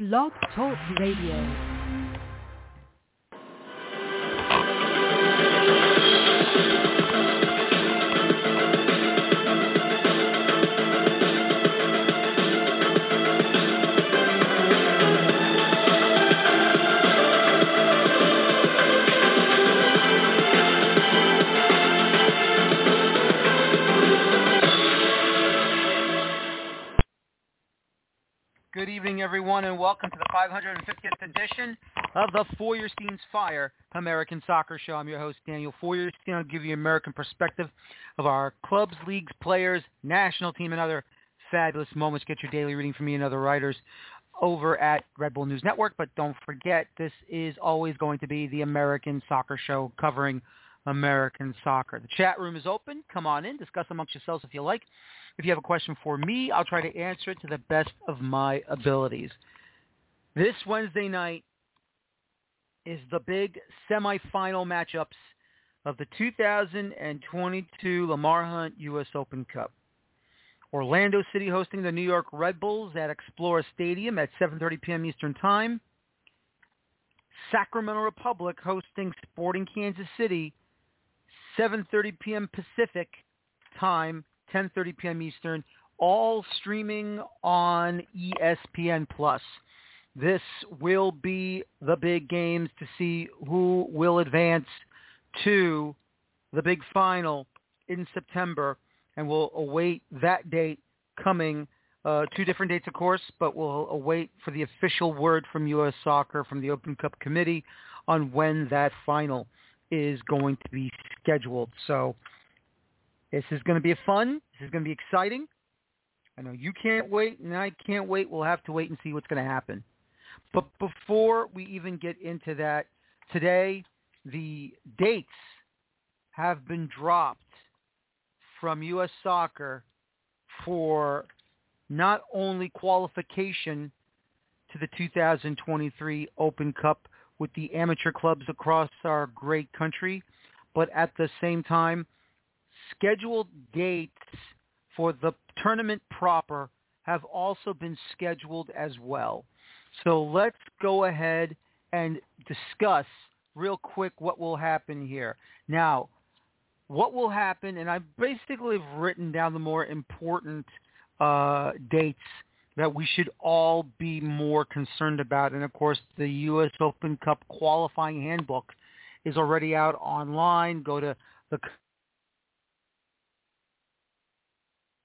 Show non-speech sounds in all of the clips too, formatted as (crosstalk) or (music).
Blog Talk Radio. Good evening, everyone, and welcome to the 550th edition of the Feuerstein's Fire American Soccer Show. I'm your host, Daniel Feuerstein. I'll give you American perspective of our clubs, leagues, players, national team, and other fabulous moments. Get your daily reading from me and other writers over at Red Bull News Network. But don't forget, this is always going to be the American Soccer Show covering American soccer. The chat room is open. Come on in. Discuss amongst yourselves if you like. If you have a question for me, I'll try to answer it to the best of my abilities. This Wednesday night is the big semifinal matchups of the 2022 Lamar Hunt U.S. Open Cup. Orlando City hosting the New York Red Bulls at Exploria Stadium at 7.30 p.m. Eastern Time. Sacramento Republic hosting Sporting Kansas City 7.30 p.m. Pacific time, 10.30 p.m. Eastern, all streaming on ESPN+. Plus. This will be the big games to see who will advance to the big final in September, and we'll await that date coming. Uh, two different dates, of course, but we'll await for the official word from U.S. Soccer, from the Open Cup Committee, on when that final is going to be scheduled. So this is going to be fun. This is going to be exciting. I know you can't wait, and I can't wait. We'll have to wait and see what's going to happen. But before we even get into that, today the dates have been dropped from U.S. Soccer for not only qualification to the 2023 Open Cup with the amateur clubs across our great country, but at the same time, scheduled dates for the tournament proper have also been scheduled as well. So let's go ahead and discuss real quick what will happen here. Now, what will happen, and I basically have written down the more important uh, dates that we should all be more concerned about. And of course, the U.S. Open Cup qualifying handbook is already out online. Go to the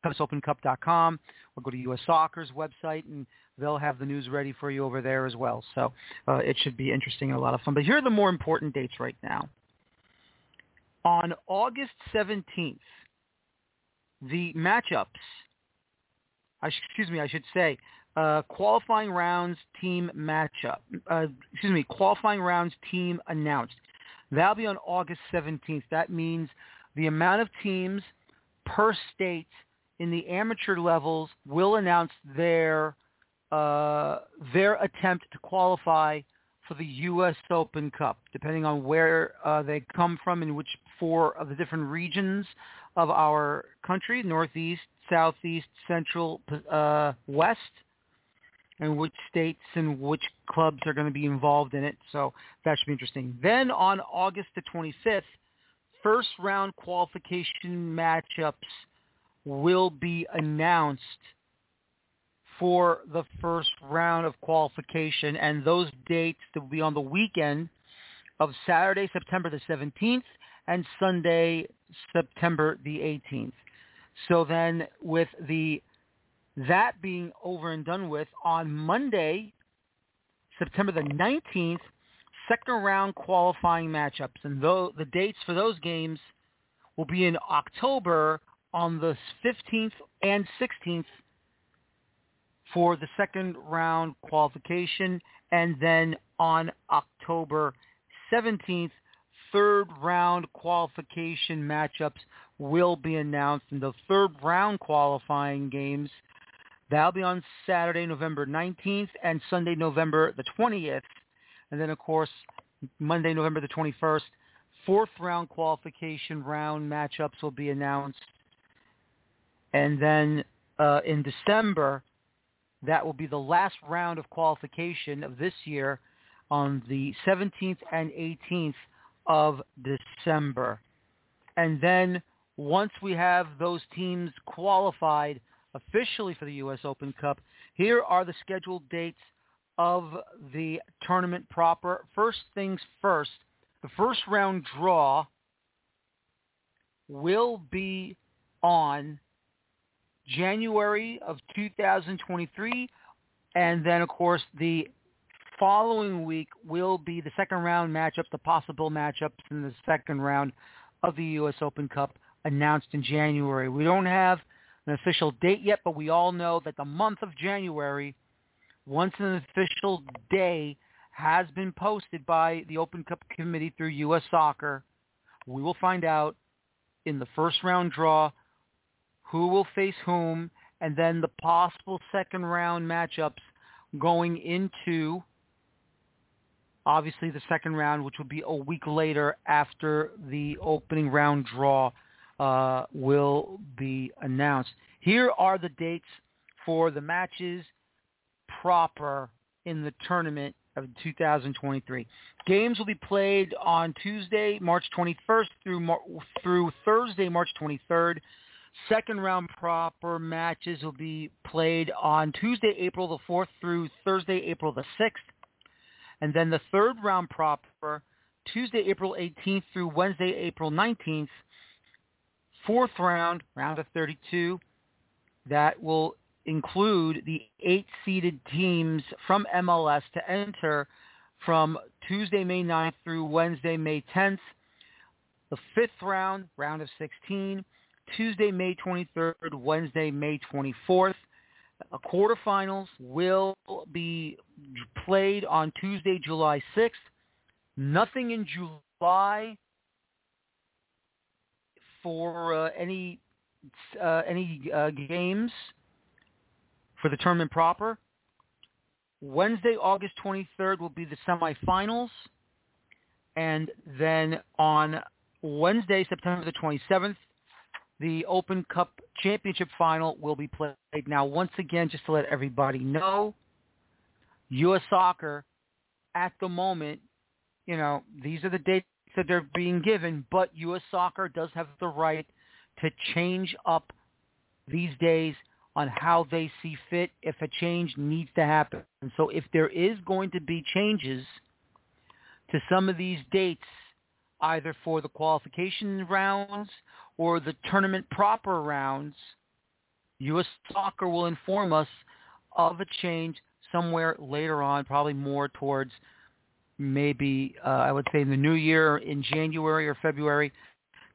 USOpenCup.com or go to U.S. Soccer's website and they'll have the news ready for you over there as well. So uh, it should be interesting and a lot of fun. But here are the more important dates right now. On August 17th, the matchups excuse me, I should say, uh, qualifying rounds team matchup. Uh, excuse me, qualifying rounds team announced. That'll be on August 17th. That means the amount of teams per state in the amateur levels will announce their uh, their attempt to qualify for the U.S. Open Cup, depending on where uh, they come from and which four of the different regions of our country, Northeast, Southeast, Central, uh, West, and which states and which clubs are going to be involved in it. So that should be interesting. Then on August the 25th, first round qualification matchups will be announced for the first round of qualification, and those dates will be on the weekend of Saturday, September the 17th, and Sunday, September the 18th. So then with the that being over and done with, on Monday, September the 19th, second round qualifying matchups. And though the dates for those games will be in October on the 15th and 16th for the second round qualification. And then on October 17th, third round qualification matchups will be announced in the third round qualifying games. That'll be on Saturday, November 19th and Sunday, November the 20th. And then, of course, Monday, November the 21st, fourth round qualification round matchups will be announced. And then uh, in December, That will be the last round of qualification of this year on the 17th and 18th of December. And then once we have those teams qualified officially for the U.S. Open Cup, here are the scheduled dates of the tournament proper. First things first, the first round draw will be on January of 2023. And then, of course, the following week will be the second round matchups, the possible matchups in the second round of the U.S. Open Cup announced in January. We don't have an official date yet, but we all know that the month of January, once an official day has been posted by the Open Cup Committee through U.S. Soccer, we will find out in the first round draw who will face whom, and then the possible second round matchups going into obviously the second round, which will be a week later after the opening round draw uh, will be announced. Here are the dates for the matches proper in the tournament of 2023. Games will be played on Tuesday, March 21st through through Thursday, March 23rd. Second round proper matches will be played on Tuesday, April the 4th through Thursday, April the 6th. And then the third round proper, Tuesday, April 18th through Wednesday, April 19th. Fourth round, round of 32, that will include the eight seeded teams from MLS to enter from Tuesday, May 9th through Wednesday, May 10th. The fifth round, round of 16, Tuesday, May 23rd, Wednesday, May 24th. Uh, quarterfinals will be played on Tuesday, July 6th. Nothing in July for uh, any uh, any uh, games for the tournament proper. Wednesday, August 23rd will be the semifinals. And then on Wednesday, September the 27th, the Open Cup Championship Final will be played. Now, once again, just to let everybody know, U.S. Soccer, at the moment, you know, these are the dates that they're being given, but U.S. Soccer does have the right to change up these days on how they see fit if a change needs to happen. And so if there is going to be changes to some of these dates, either for the qualification rounds or the tournament proper rounds, U.S. Soccer will inform us of a change somewhere later on, probably more towards maybe, uh, I would say in the new year in January or February,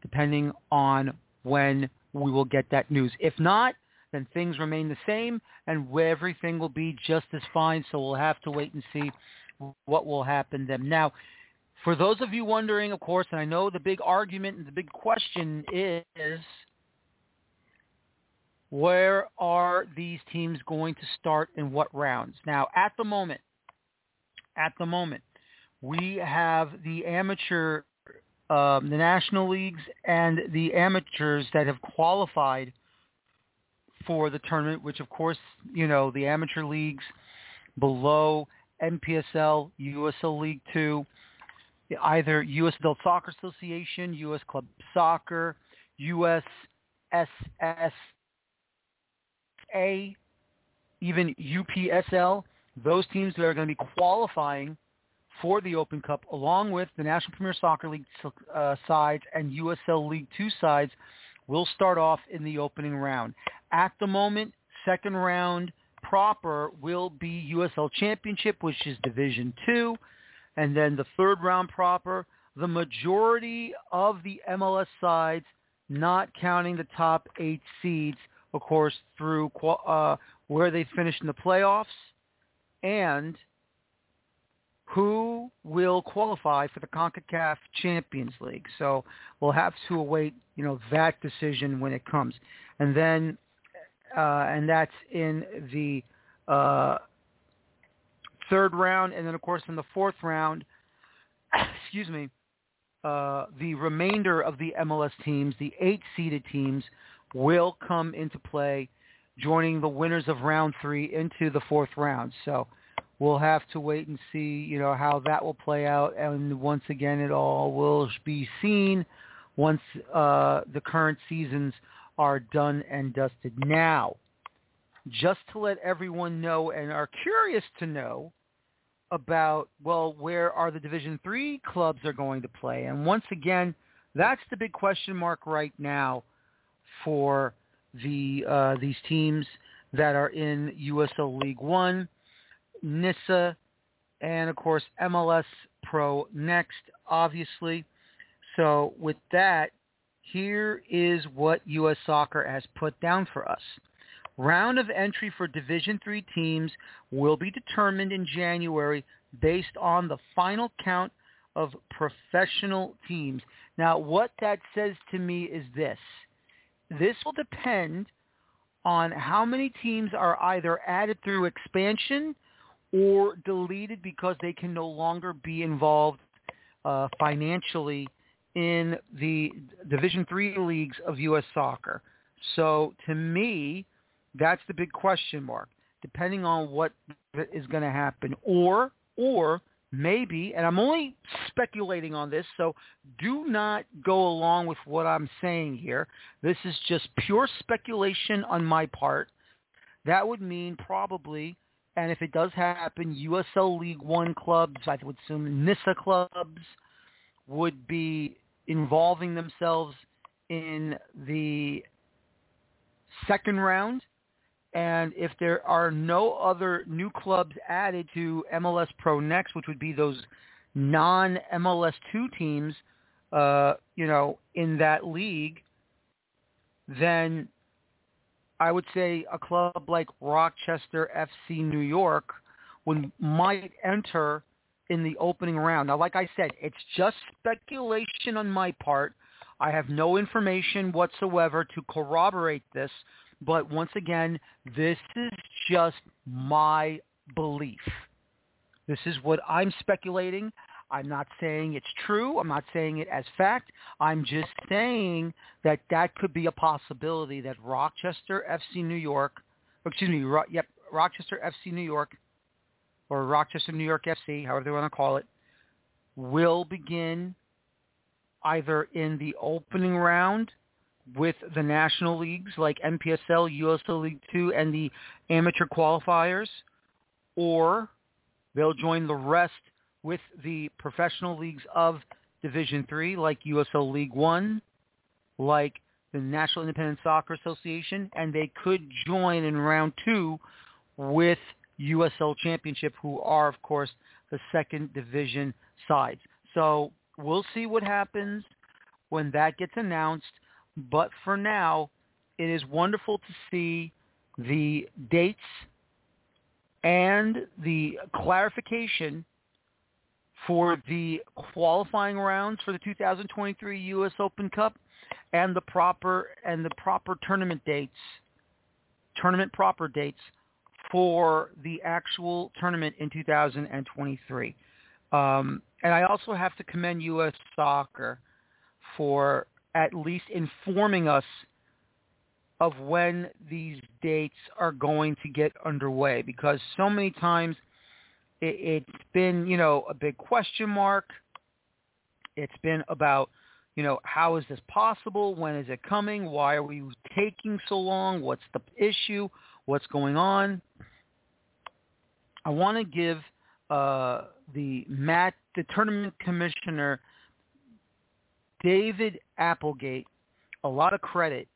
depending on when we will get that news. If not, then things remain the same and everything will be just as fine. So we'll have to wait and see what will happen then. Now, for those of you wondering, of course, and I know the big argument and the big question is, where are these teams going to start in what rounds? Now, at the moment, at the moment, we have the amateur, um, the national leagues and the amateurs that have qualified for the tournament, which of course, you know, the amateur leagues below NPSL, USL League Two, either U.S. Adult Soccer Association, U.S. Club Soccer, USSSA, even UPSL, those teams that are going to be qualifying for the Open Cup, along with the National Premier Soccer League uh, sides and USL League Two sides, will start off in the opening round. At the moment, second round proper will be USL Championship, which is Division Two. And then the third round proper, the majority of the MLS sides, not counting the top eight seeds, of course, through uh, where they finished in the playoffs, and who will qualify for the CONCACAF Champions League. So we'll have to await, you know, that decision when it comes. And then, uh, and that's in the uh, third round, and then of course in the fourth round, (coughs) excuse me, uh, the remainder of the MLS teams, the eight seeded teams, will come into play joining the winners of round three into the fourth round. So we'll have to wait and see, you know, how that will play out. And once again, it all will be seen once uh, the current seasons are done and dusted. Now, just to let everyone know and are curious to know about, well, where are the Division Three clubs are going to play. And once again, that's the big question mark right now for the uh, these teams that are in USL League One, NISA, and of course MLS Pro next, obviously. So with that, here is what U.S. Soccer has put down for us. Round of entry for Division Three teams will be determined in January based on the final count of professional teams. Now, what that says to me is this. This will depend on how many teams are either added through expansion or deleted because they can no longer be involved uh, financially in the Division Three leagues of U.S. soccer. So to me, that's the big question mark, depending on what is going to happen. Or, or maybe, and I'm only speculating on this, so do not go along with what I'm saying here. This is just pure speculation on my part. That would mean probably, and if it does happen, USL League One clubs, I would assume NISA clubs, would be involving themselves in the second round and if there are no other new clubs added to MLS Pro Next, which would be those non-MLS 2 teams, uh, you know, in that league, then I would say a club like Rochester FC New York would might enter in the opening round. Now, like I said, it's just speculation on my part. I have no information whatsoever to corroborate this, but once again, this is just my belief. This is what I'm speculating. I'm not saying it's true. I'm not saying it as fact. I'm just saying that that could be a possibility that Rochester FC New York, excuse me, Ro- yep, Rochester FC New York, or Rochester New York FC, however they want to call it, will begin either in the opening round with the national leagues like NPSL, USL League Two, and the amateur qualifiers, or they'll join the rest with the professional leagues of Division Three, like USL League One, like the National Independent Soccer Association, and they could join in round two with USL Championship, who are, of course, the second division sides. So we'll see what happens when that gets announced. But for now, it is wonderful to see the dates and the clarification for the qualifying rounds for the 2023 U.S. Open Cup and the proper and the proper tournament dates, tournament proper dates for the actual tournament in 2023. Um, and I also have to commend U.S. Soccer for at least informing us of when these dates are going to get underway because so many times it, it's been, you know, a big question mark. It's been about, you know, how is this possible? When is it coming? Why are we taking so long? What's the issue? What's going on? I want to give uh, the Matt, the tournament commissioner, David Applegate a lot of credit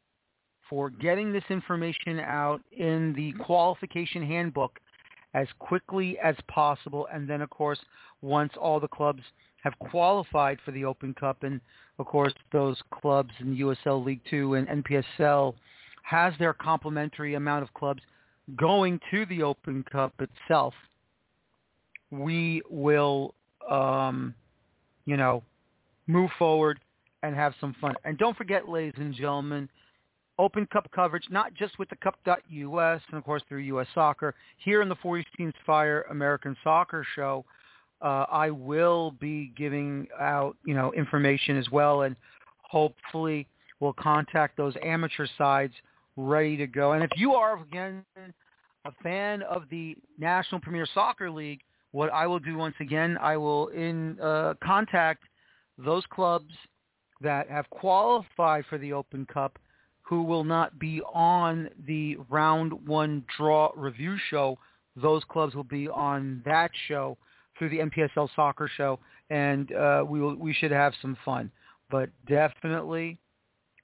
for getting this information out in the qualification handbook as quickly as possible. And then, of course, once all the clubs have qualified for the Open Cup, and of course, those clubs in USL League Two and NPSL has their complementary amount of clubs going to the Open Cup itself, we will, um, you know, move forward and have some fun. And don't forget, ladies and gentlemen, Open Cup coverage, not just with TheCup.us and, of course, through U.S. Soccer. Here in the 40 Teams Fire American Soccer Show, uh, I will be giving out, you know, information as well, and hopefully we'll contact those amateur sides ready to go. And if you are again a fan of the National Premier Soccer League, what I will do once again, I will in uh, contact those clubs that have qualified for the Open Cup who will not be on the round one draw review show. Those clubs will be on that show through the NPSL soccer show, and uh, we will, we should have some fun. But definitely,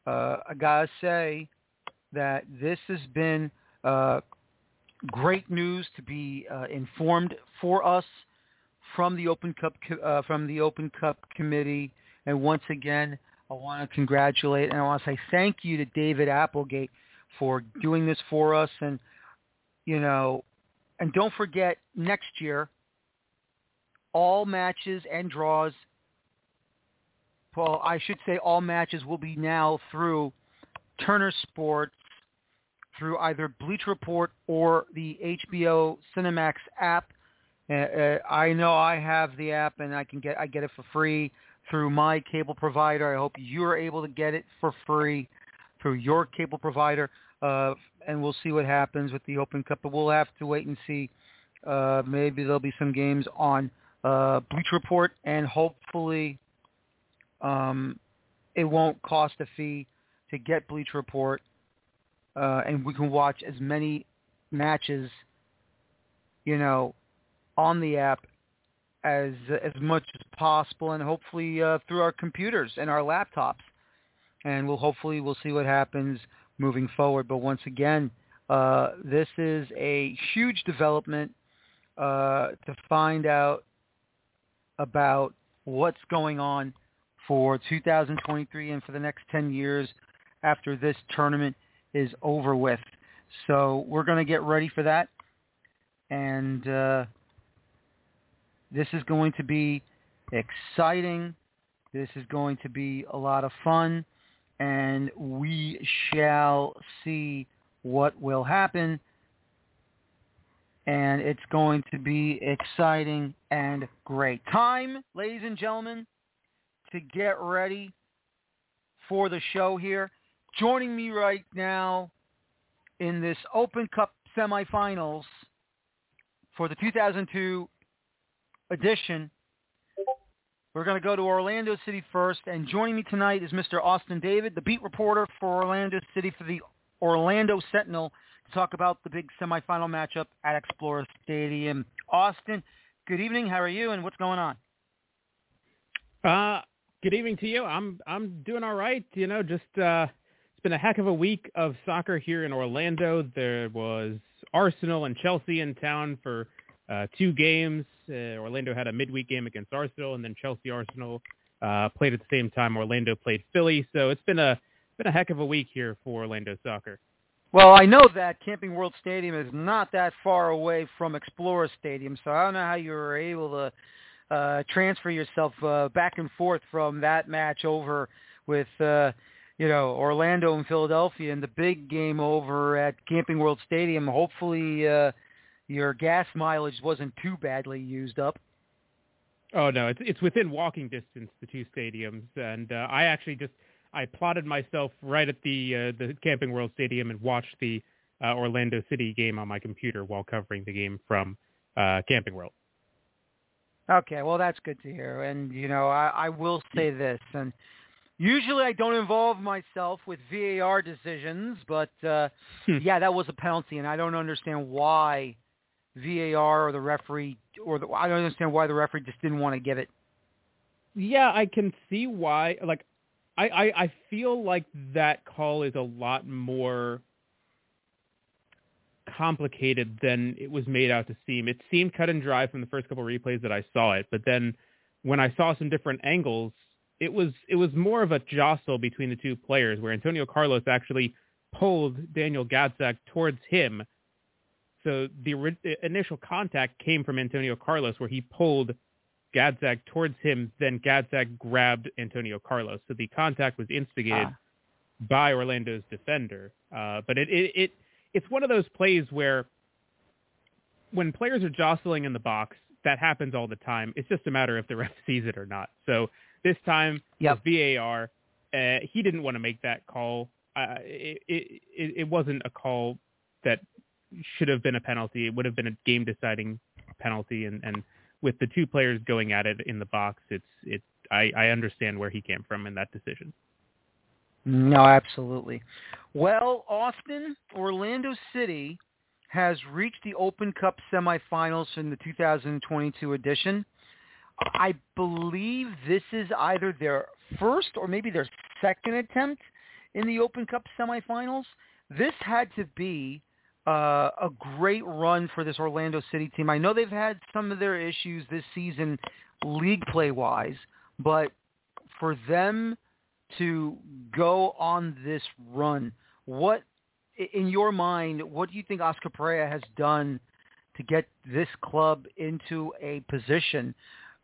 uh, I gotta say that this has been uh, great news to be uh, informed for us from the Open Cup uh, from the Open Cup committee. And once again, I want to congratulate and I want to say thank you to David Applegate for doing this for us. And you know, and don't forget next year, all matches and draws. Well, I should say all matches will be now through Turner Sports through either Bleacher Report or the HBO Cinemax app. Uh, uh, I know I have the app and I can get I get it for free through my cable provider. I hope you're able to get it for free through your cable provider. Uh, and we'll see what happens with the Open Cup. But we'll have to wait and see. Uh, maybe there'll be some games on uh, Bleacher Report, and hopefully um, it won't cost a fee to get Bleacher Report uh, and we can watch as many matches, you know, on the app as as much as possible, and hopefully uh, through our computers and our laptops, and we'll hopefully we'll see what happens moving forward. But once again, uh, this is a huge development uh, to find out about what's going on for 2023 and for the next 10 years after this tournament is over with. So we're going to get ready for that. And uh, this is going to be exciting. This is going to be a lot of fun. And we shall see what will happen. And it's going to be exciting and great. Time, ladies and gentlemen, to get ready for the show here. Joining me right now in this Open Cup semifinals for the 2002 edition, we're going to go to Orlando City first. And joining me tonight is Mr. Austin David, the beat reporter for Orlando City for the Orlando Sentinel, to talk about the big semifinal matchup at Exploria Stadium. Austin, good evening. How are you, and what's going on? Uh, good evening to you. I'm I'm doing all right. You know, just uh, it's been a heck of a week of soccer here in Orlando. There was Arsenal and Chelsea in town for uh, two games. Uh, Orlando had a midweek game against Arsenal, and then Chelsea Arsenal uh, played at the same time. Orlando played Philly, so it's been a been a heck of a week here for Orlando soccer. Well, I know that Camping World Stadium is not that far away from Exploria Stadium, so I don't know how you were able to uh, transfer yourself uh, back and forth from that match over with uh, you know, Orlando and Philadelphia and the big game over at Camping World Stadium. Hopefully uh, your gas mileage wasn't too badly used up. Oh no, it's it's within walking distance the two stadiums, and uh, I actually just I plotted myself right at the uh, the Camping World Stadium and watched the uh, Orlando City game on my computer while covering the game from uh, Camping World. Okay, well that's good to hear, and you know I, I will say this, and Usually I don't involve myself with VAR decisions, but uh, hmm. yeah, that was a penalty, and I don't understand why VAR or the referee or the, I don't understand why the referee just didn't want to give it. Yeah, I can see why. Like, I, I I feel like that call is a lot more complicated than it was made out to seem. It seemed cut and dry from the first couple of replays that I saw it, but then when I saw some different angles, it was it was more of a jostle between the two players where Antonio Carlos actually pulled Daniel Gazdag towards him. So the initial contact came from Antonio Carlos where he pulled Gazdag towards him, then Gazdag grabbed Antonio Carlos. So the contact was instigated ah. by Orlando's defender. Uh, but it, it, it it's one of those plays where when players are jostling in the box, that happens all the time. It's just a matter if the ref (laughs) sees it or not. So this time, yep. VAR, uh, he didn't want to make that call. uh, it, it it wasn't a call that should have been a penalty. It would have been a game deciding penalty, and and with the two players going at it in the box, it's it's I, I understand where he came from in that decision. No, absolutely. Well, Austin, Orlando City has reached the Open Cup semifinals in the 2022 edition. I believe this is either their first or maybe their second attempt in the Open Cup semifinals. This had to be uh, a great run for this Orlando City team. I know they've had some of their issues this season, league play wise, but for them to go on this run, what in your mind, what do you think Oscar Pareja has done to get this club into a position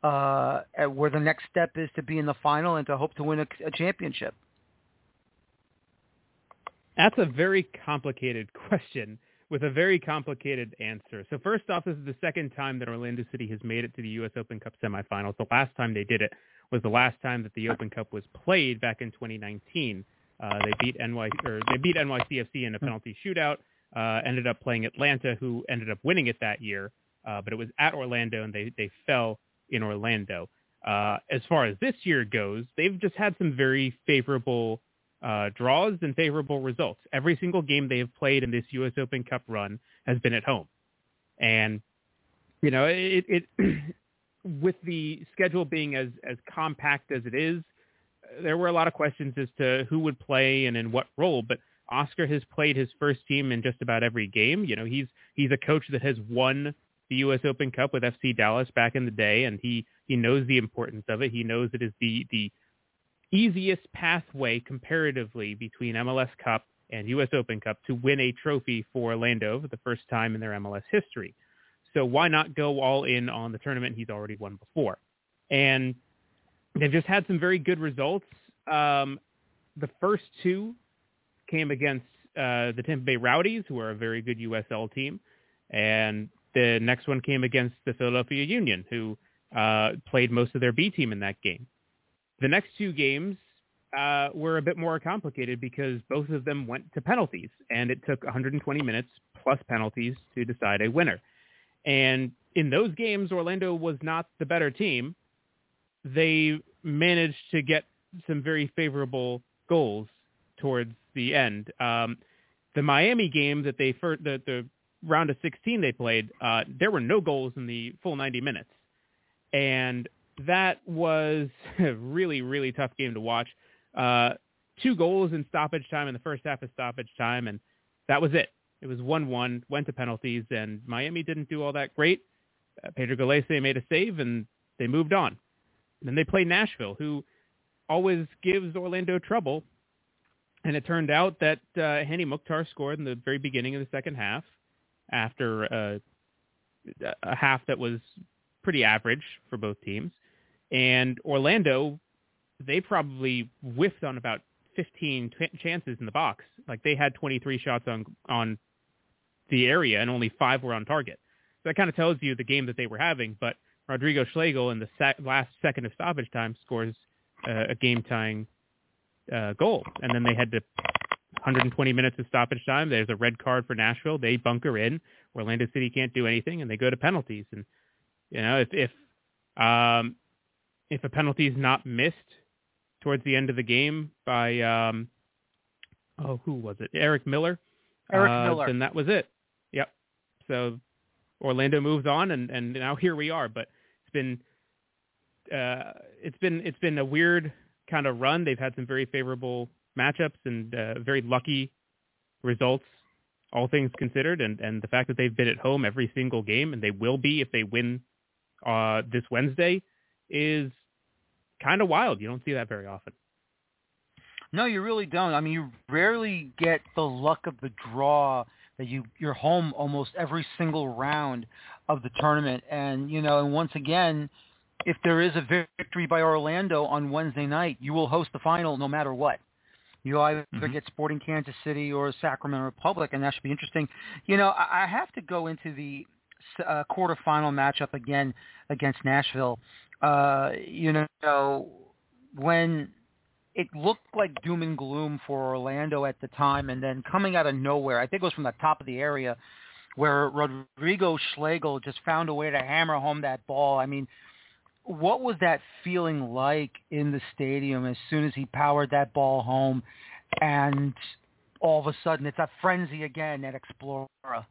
uh, where the next step is to be in the final and to hope to win a, a championship? That's a very complicated (laughs) question with a very complicated answer. So first off, this is the second time that Orlando City has made it to the U.S. Open Cup semifinals. The last time they did it was the last time that the Open Cup was played back in 2019. Uh, they beat NY or they beat NYCFC in a penalty shootout. Uh, ended up playing Atlanta, who ended up winning it that year. Uh, but it was at Orlando, and they they fell in Orlando. Uh, as far as this year goes, they've just had some very favorable uh, draws and favorable results. Every single game they have played in this U.S. Open Cup run has been at home, and you know it, it (clears throat) with the schedule being as as compact as it is, there were a lot of questions as to who would play and in what role. But Oscar has played his first team in just about every game. You know, he's he's a coach that has won the U.S. Open Cup with FC Dallas back in the day, and he he knows the importance of it. He knows it is the the easiest pathway comparatively between MLS Cup and U.S. Open Cup to win a trophy for Orlando for the first time in their MLS history. So why not go all in on the tournament he's already won before? And they've just had some very good results. Um, the first two came against uh, the Tampa Bay Rowdies, who are a very good USL team, and the next one came against the Philadelphia Union, who uh, played most of their B team in that game. The next two games uh, were a bit more complicated because both of them went to penalties, and it took 120 minutes plus penalties to decide a winner. And in those games, Orlando was not the better team. They managed to get some very favorable goals towards the end. Um, the Miami game that they first, the, the round of 16 they played, uh, there were no goals in the full 90 minutes, and that was (laughs) a really really tough game to watch. Uh, two goals in stoppage time in the first half of stoppage time, and that was it. It was 1-1, went to penalties, and Miami didn't do all that great. Uh, Pedro Gallese made a save, and they moved on. Then they played Nashville, who always gives Orlando trouble. And it turned out that uh, Hany Mukhtar scored in the very beginning of the second half after uh, a half that was pretty average for both teams. And Orlando, they probably whiffed on about 15 t- chances in the box. Like they had 23 shots on on the area and only five were on target. So that kind of tells you the game that they were having. But Rodrigo Schlegel in the last second of stoppage time scores uh, a game-tying uh, goal, and then they had to 120 minutes of stoppage time. There's a red card for Nashville. They bunker in. Orlando City can't do anything, and they go to penalties. And you know, if if um, if a penalty is not missed towards the end of the game by um, oh, who was it? Eric Miller. Eric uh, Miller. Then that was it. Yep. So Orlando moves on, and and now here we are. But it's been uh, it's been it's been a weird kind of run. They've had some very favorable matchups and uh, very lucky results, all things considered, and and the fact that they've been at home every single game, and they will be if they win uh, this Wednesday, is kind of wild. You don't see that very often. No, you really don't. I mean, you rarely get the luck of the draw that you you're home almost every single round of the tournament, and you know, and once again, if there is a victory by Orlando on Wednesday night, you will host the final no matter what. You either mm-hmm. get Sporting Kansas City or Sacramento Republic, and that should be interesting. You know, I, have to go into the uh, quarterfinal matchup again against Nashville. Uh, you know, when it looked like doom and gloom for Orlando at the time, and then coming out of nowhere, I think it was from the top of the area, where Rodrigo Schlegel just found a way to hammer home that ball. I mean, what was that feeling like in the stadium as soon as he powered that ball home, and all of a sudden it's a frenzy again at Exploria?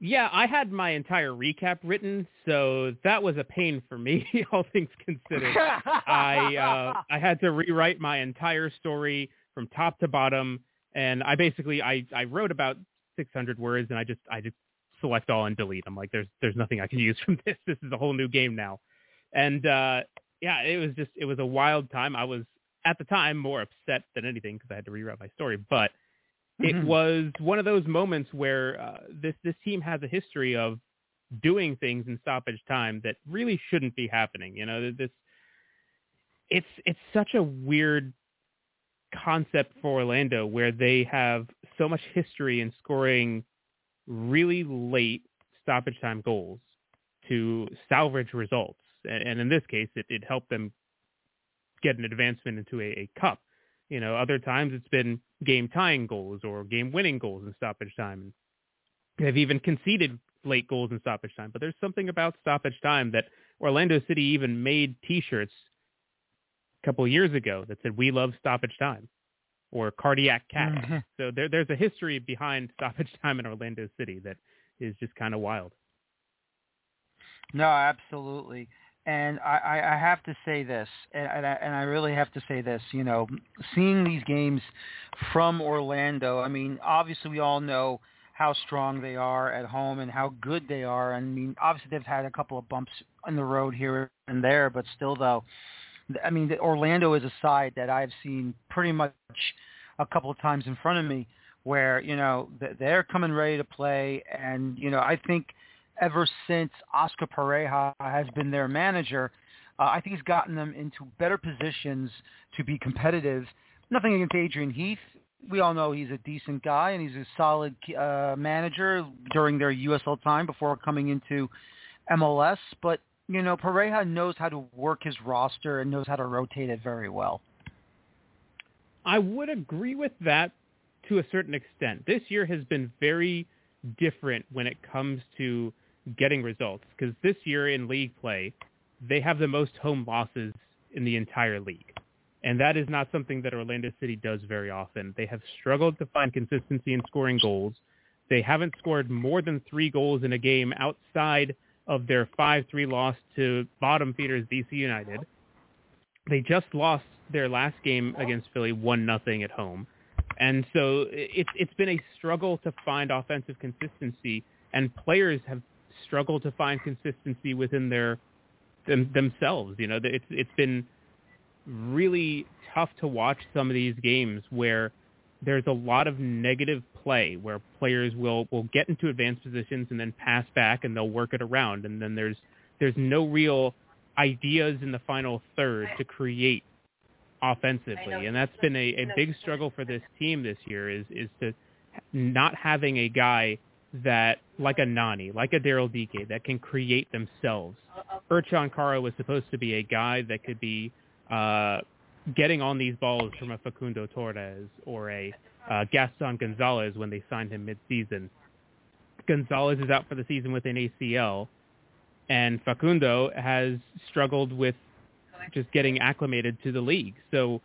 Yeah, I had my entire recap written, so that was a pain for me, (laughs) all things considered. I uh, I had to rewrite my entire story from top to bottom, and I basically I I wrote about 600 words, and I just I just select all and delete. I'm like, there's there's nothing I can (laughs) use from this. This is a whole new game now, and uh, yeah, it was just it was a wild time. I was at the time more upset than anything because I had to rewrite my story, but it mm-hmm. was one of those moments where uh, this this team has a history of doing things in stoppage time that really shouldn't be happening. You know, this it's it's such a weird concept for Orlando where they have so much history in scoring really late stoppage time goals to salvage results. And, and in this case, it, it helped them get an advancement into a, a cup. You know, other times it's been game tying goals or game winning goals in stoppage time. They've even conceded late goals in stoppage time. But there's something about stoppage time that Orlando City even made T-shirts a couple of years ago that said "We love stoppage time" or "Cardiac Cat." Mm-hmm. So there, there's a history behind (laughs) stoppage time in Orlando City that is just kind of wild. No, absolutely and I, I have to say this, and I, and I really have to say this. You know, seeing these games from Orlando, I mean, obviously we all know how strong they are at home and how good they are. I mean, obviously they've had a couple of bumps on the road here and there, but still, though, I mean, Orlando is a side that I've seen pretty much a couple of times in front of me, where you know they're coming ready to play, and you know I think ever since Oscar Pareja has been their manager. Uh, I think he's gotten them into better positions to be competitive. Nothing against Adrian Heath. We all know he's a decent guy and he's a solid uh, manager during their USL time before coming into MLS. But, you know, Pareja knows how to work his roster and knows how to rotate it very well. I would agree with that to a certain extent. This year has been very different when it comes to getting results because this year in league play, they have the most home losses in the entire league. And that is not something that Orlando City does very often. They have struggled to find consistency in scoring goals. They haven't scored more than three goals in a game outside of their 5-3 loss to bottom feeders DC United. They just lost their last game against Philly 1-0 at home. And so it's it's been a struggle to find offensive consistency and players have struggle to find consistency within their them, themselves. You know, it's it's been really tough to watch some of these games where there's a lot of negative play where players will will get into advanced positions and then pass back and they'll work it around. And then there's there's no real ideas in the final third to create offensively. And that's been a, a big struggle for this team this year is is to not having a guy that, like a Nani, like a Daryl Dike, that can create themselves. Ercan Kara was supposed to be a guy that could be uh, getting on these balls from a Facundo Torres or a uh, Gaston Gonzalez when they signed him mid-season. Gonzalez is out for the season with an ACL, and Facundo has struggled with just getting acclimated to the league. So,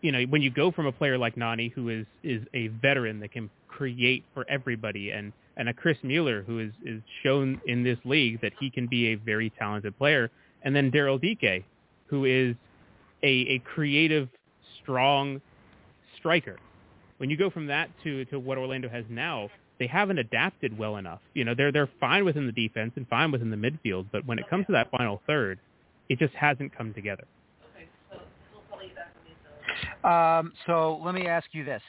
you know, when you go from a player like Nani, who is is a veteran that can create for everybody and and a Chris Mueller who is, is shown in this league that he can be a very talented player, and then Daryl Dike, who is a, a creative, strong striker. When you go from that to, to what Orlando has now, they haven't adapted well enough. You know, they're they're fine within the defense and fine within the midfield, but when it comes to that final third, it just hasn't come together. Um, so let me ask you this: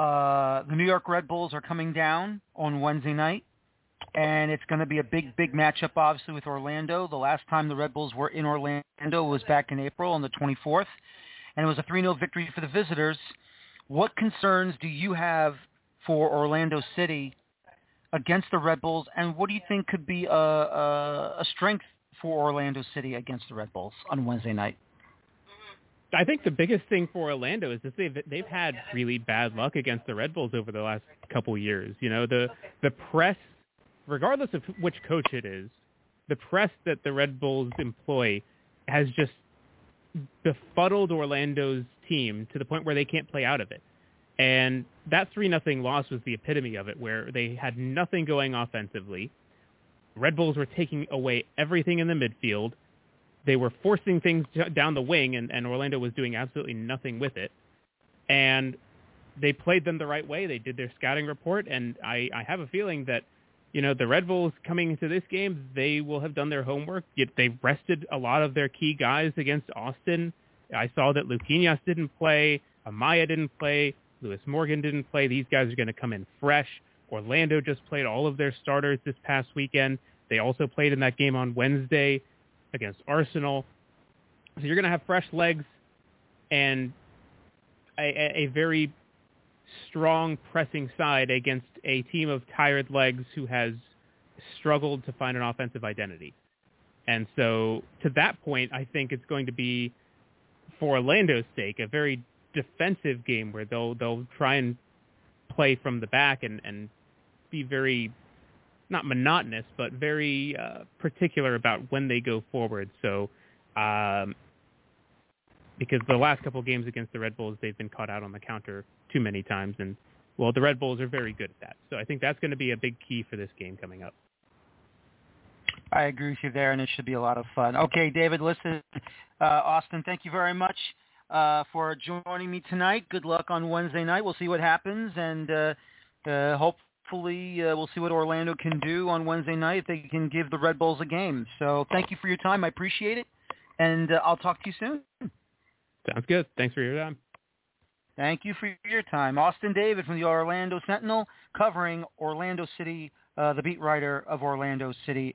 uh, the New York Red Bulls are coming down on Wednesday night, and it's going to be a big, big matchup, obviously, with Orlando. The last time the Red Bulls were in Orlando was back in April on the 24th, and it was a 3-0 victory for the visitors. What concerns do you have for Orlando City against the Red Bulls, and what do you think could be a, a, a strength for Orlando City against the Red Bulls on Wednesday night? I think the biggest thing for Orlando is that they've they've had really bad luck against the Red Bulls over the last couple years. You know, the the press, regardless of which coach it is, the press that the Red Bulls employ has just befuddled Orlando's team to the point where they can't play out of it. And that three nothing loss was the epitome of it, where they had nothing going offensively. Red Bulls were taking away everything in the midfield they were forcing things down the wing, and, and Orlando was doing absolutely nothing with it. And they played them the right way. They did their scouting report, and I, I have a feeling that, you know, the Red Bulls coming into this game, they will have done their homework. They rested a lot of their key guys against Austin. I saw that Luquinhas didn't play, Amaya didn't play, Lewis Morgan didn't play. These guys are going to come in fresh. Orlando just played all of their starters this past weekend. They also played in that game on Wednesday against Arsenal. So you're going to have fresh legs and a, a, very strong pressing side against a team of tired legs who has struggled to find an offensive identity. And so to that point, I think it's going to be, for Orlando's sake, a very defensive game where they'll they'll try and play from the back and, and be very not monotonous, but very uh, particular about when they go forward. So, um, because the last couple games against the Red Bulls, they've been caught out on the counter too many times, and well, the Red Bulls are very good at that. So I think that's going to be a big key for this game coming up. I agree with you there, and it should be a lot of fun. Okay, David, listen, uh, Austin, thank you very much uh, for joining me tonight. Good luck on Wednesday night. We'll see what happens, and uh, uh, hope hopefully uh, we'll see what Orlando can do on Wednesday night if they can give the Red Bulls a game. So thank you for your time. I appreciate it, and uh, I'll talk to you soon. Sounds good. Thanks for your time. Thank you for your time. Austin David from the Orlando Sentinel covering Orlando City, uh, the beat writer of Orlando City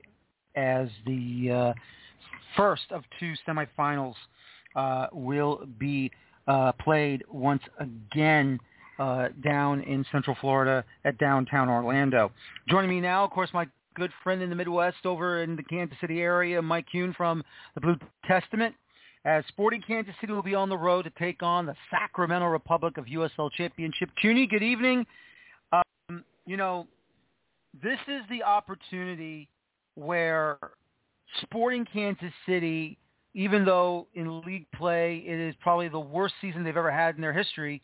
as the uh, first of two semifinals uh, will be uh, played once again uh, down in Central Florida at downtown Orlando. Joining me now, of course, my good friend in the Midwest over in the Kansas City area, Mike Kuhn from the Blue Testament. As Sporting Kansas City will be on the road to take on the Sacramento Republic of USL Championship. CUNY, good evening. Um, you know, this is the opportunity where Sporting Kansas City, even though in league play it is probably the worst season they've ever had in their history,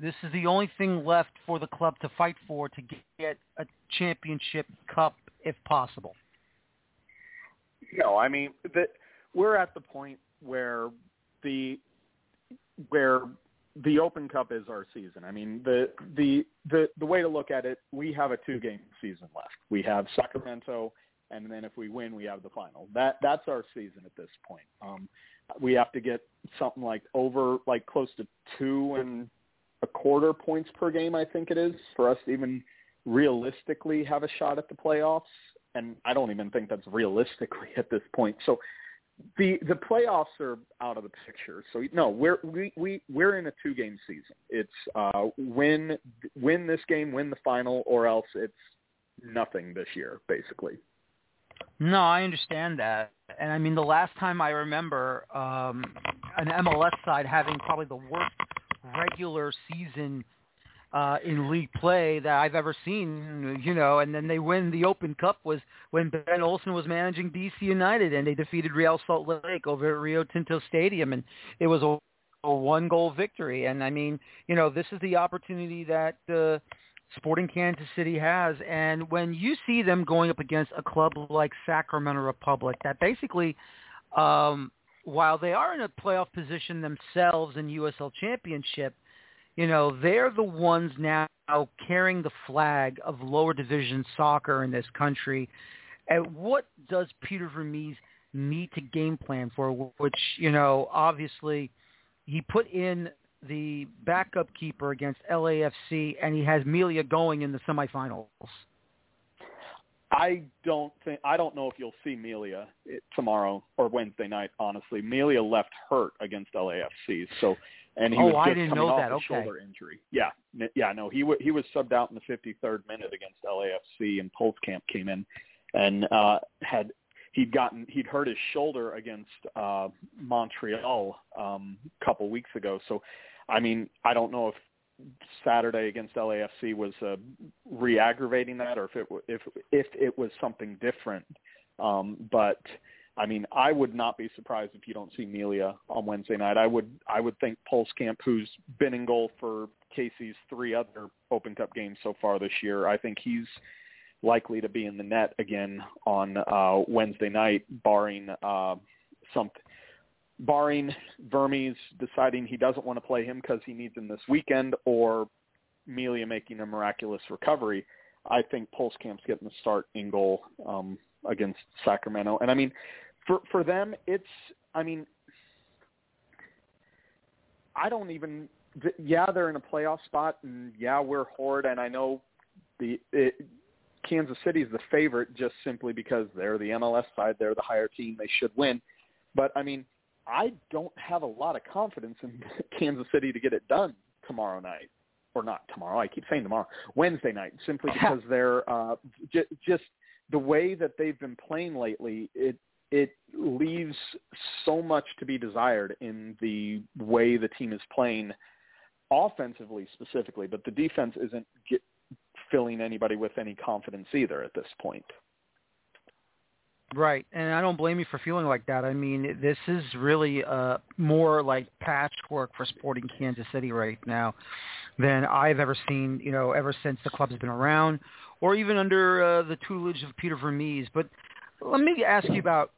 this is the only thing left for the club to fight for to get a championship cup if possible. No, I mean that we're at the point where the where the Open Cup is our season. I mean the the the the way to look at it, we have a two game season left. We have Sacramento and then if we win we have the final. That that's our season at this point. Um we have to get something like over like close to two and a quarter points per game, I think it is, for us to even realistically have a shot at the playoffs. And I don't even think that's realistically (laughs) at this point. So the the playoffs are out of the picture. So no, we're we we we're in a two game season. It's uh win win this game, win the final, or else it's nothing this year, basically. No, I understand that. And I mean the last time I remember um an MLS side having probably the worst regular season uh, in league play that I've ever seen, you know, and then they win the Open Cup was when Ben Olsen was managing DC United and they defeated Real Salt Lake over at Rio Tinto Stadium and it was a, a one goal victory. And I mean, you know, this is the opportunity that uh, Sporting Kansas City has. And when you see them going up against a club like Sacramento Republic that basically um, while they are in a playoff position themselves in USL Championship, you know, they're the ones now carrying the flag of lower division soccer in this country. And what does Peter Vermes need to game plan for? Which, you know, obviously he put in the backup keeper against LAFC, and he has Melia going in the semifinals. I don't think I don't know if you'll see Melia tomorrow or Wednesday night. Honestly, Melia left hurt against LAFC, so and he oh, was just I didn't coming know off that. a okay. shoulder injury. Yeah, yeah, no, he w- he was subbed out in the 53rd minute against LAFC, and Pulskamp came in and uh, had he'd gotten he'd hurt his shoulder against uh, Montreal um, a couple weeks ago. So, I mean, I don't know if Saturday against LAFC was uh, re-aggravating that, or if it if if it was something different. Um, but I mean, I would not be surprised if you don't see Melia on Wednesday night. I would I would think Pulskamp, who's been in goal for KC's three other Open Cup games so far this year, I think he's likely to be in the net again on uh, Wednesday night, barring uh, something barring Vermes deciding he doesn't want to play him because he needs him this weekend, or Melia making a miraculous recovery, I think Pulskamp's getting the start in goal um, against Sacramento. And I mean, for for them, it's I mean, I don't even. Yeah, they're in a playoff spot, and yeah, we're Horde, and I know the it, Kansas City is the favorite just simply because they're the MLS side, they're the higher team, they should win. But I mean, I don't have a lot of confidence in (laughs) Kansas City to get it done tomorrow night, or not tomorrow. I keep saying tomorrow, Wednesday night, simply (laughs) because they're uh, j- just the way that they've been playing lately. It it leaves so much to be desired in the way the team is playing offensively specifically, but the defense isn't get, filling anybody with any confidence either at this point. Right, and I don't blame you for feeling like that. I mean, this is really uh, more like patchwork for Sporting Kansas City right now than I've ever seen. You know, ever since the club has been around, or even under uh, the tutelage of Peter Vermes. But let me ask you about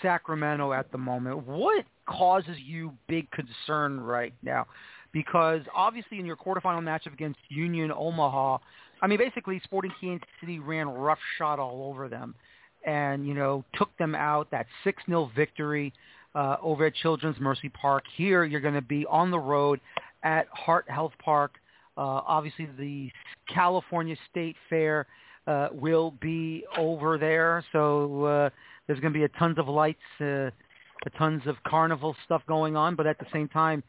Sacramento at the moment. What causes you big concern right now? Because obviously, in your quarterfinal matchup against Union Omaha, I mean, basically, Sporting Kansas City ran roughshod all over them and you know took them out. That six 0 victory uh, over at Children's Mercy Park. Here you're going to be on the road at Heart Health Park. Uh, obviously, the California State Fair uh, will be over there, so uh, there's going to be a tons of lights, uh, a tons of carnival stuff going on. But at the same time,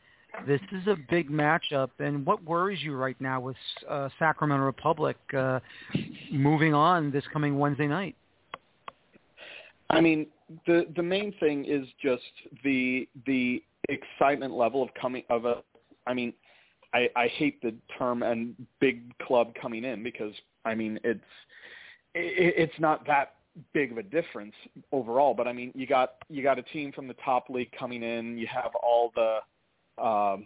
this is a big matchup. And what worries you right now with uh, Sacramento Republic uh, moving on this coming Wednesday night? I mean, the the main thing is just the the excitement level of coming of a. I mean, I, I hate the term and big club coming in because I mean it's it, it's not that big of a difference overall. But I mean, you got you got a team from the top league coming in. You have all the um,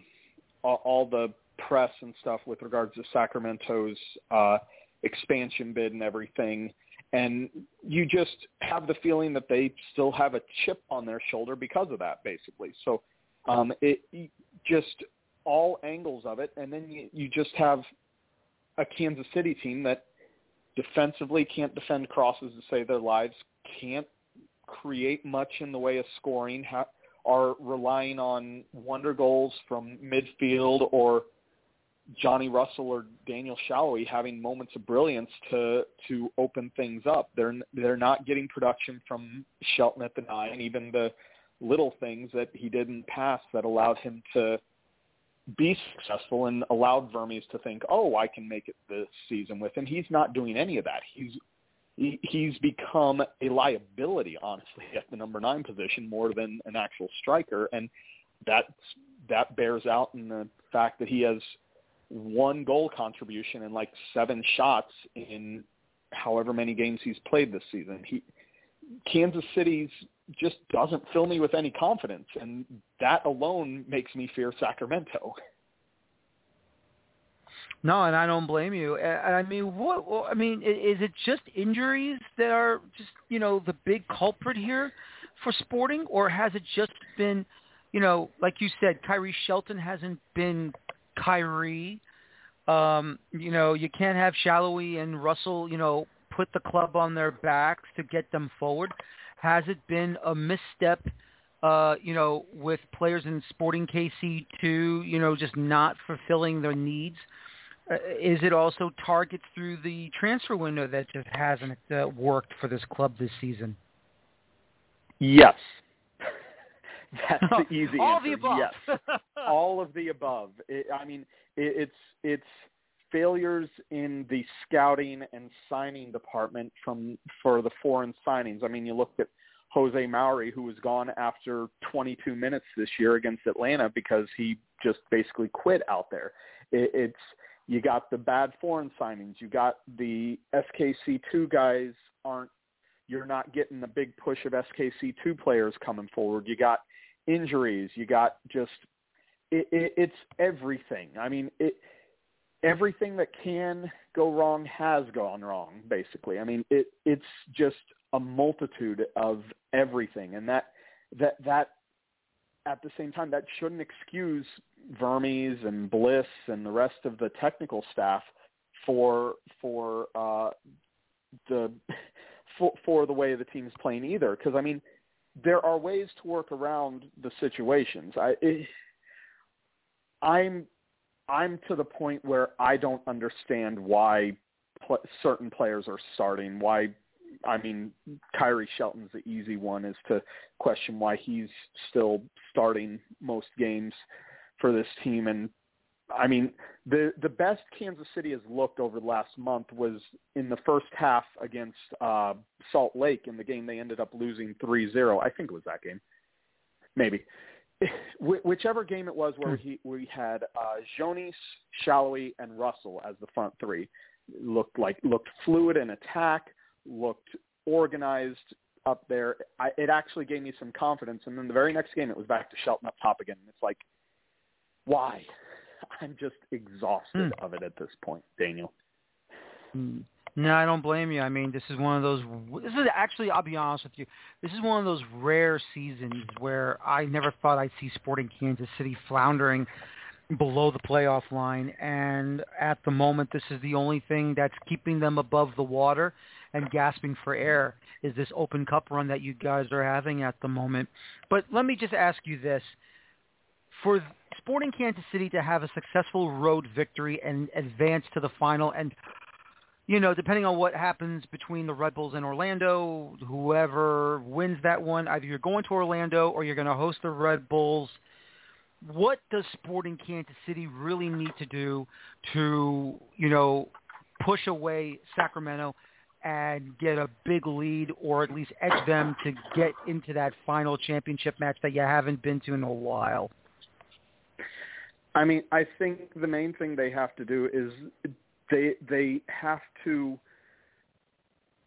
all, all the press and stuff with regards to Sacramento's uh, expansion bid and everything and you just have the feeling that they still have a chip on their shoulder because of that, basically. So um, it just all angles of it, and then you, you just have a Kansas City team that defensively can't defend crosses to save their lives, can't create much in the way of scoring, ha- are relying on wonder goals from midfield or – Johnny Russell or Daniel Salloi having moments of brilliance to to open things up. They're they're not getting production from Shelton at the nine, even the little things that he did in the past that allowed him to be successful and allowed Vermes to think, oh, I can make it this season with him. He's not doing any of that. He's he, he's become a liability, honestly, at the number nine position more than an actual striker, and that's that bears out in the fact that he has one goal contribution and like seven shots in however many games he's played this season. He Kansas City's just doesn't fill me with any confidence, and that alone makes me fear Sacramento. No, and I don't blame you. I mean, what? I mean, is it just injuries that are just you know the big culprit here for Sporting, or has it just been, you know, like you said, Khiry Shelton hasn't been Khiry. Um, you know, you can't have Salloi and Russell, you know, put the club on their backs to get them forward. Has it been a misstep, uh, you know, with players in Sporting KC too, you know, just not fulfilling their needs? Uh, is it also targets through the transfer window that just hasn't uh, worked for this club this season? Yes. (laughs) That's the easy All answer. the above. Yes. (laughs) All of the above. It, I mean, it, it's it's failures in the scouting and signing department from for the foreign signings. I mean, you look at Jose Mauri, who was gone after 22 minutes this year against Atlanta because he just basically quit out there. It, it's you got the bad foreign signings. You got the SKC2 guys aren't. You're not getting the big push of SKC2 players coming forward. You got injuries. You got just it, it, it's everything. I mean, it everything that can go wrong has gone wrong. Basically, I mean, it it's just a multitude of everything, and that that that at the same time that shouldn't excuse Vermes and Bliss and the rest of the technical staff for for uh, the (laughs) for, for the way the team's playing either. Because I mean, there are ways to work around the situations. I it, I'm I'm to the point where I don't understand why pl- certain players are starting. Why I mean, Khiry Shelton's the easy one is to question why he's still starting most games for this team. And I mean, the the best Kansas City has looked over the last month was in the first half against uh, Salt Lake in the game they ended up losing 3-0. I think it was that game, maybe. (laughs) Whichever game it was where he we had uh, Jonas, Salloi, and Russell as the front three, looked like looked fluid in attack, looked organized up there. I, it actually gave me some confidence. And then the very next game, it was back to Shelton up top again. It's like, why? (laughs) I'm just exhausted mm. of it at this point, Daniel. Mm. No, I don't blame you. I mean, this is one of those. This is actually, I'll be honest with you. This is one of those rare seasons where I never thought I'd see Sporting Kansas City floundering below the playoff line, and at the moment, this is the only thing that's keeping them above the water and gasping for air. Is this Open Cup run that you guys are having at the moment? But let me just ask you this: for Sporting Kansas City to have a successful road victory and advance to the final and you know, depending on what happens between the Red Bulls and Orlando, whoever wins that one, either you're going to Orlando or you're going to host the Red Bulls. What does Sporting Kansas City really need to do to, you know, push away Sacramento and get a big lead or at least edge them to get into that final championship match that you haven't been to in a while? I mean, I think the main thing they have to do is they they have to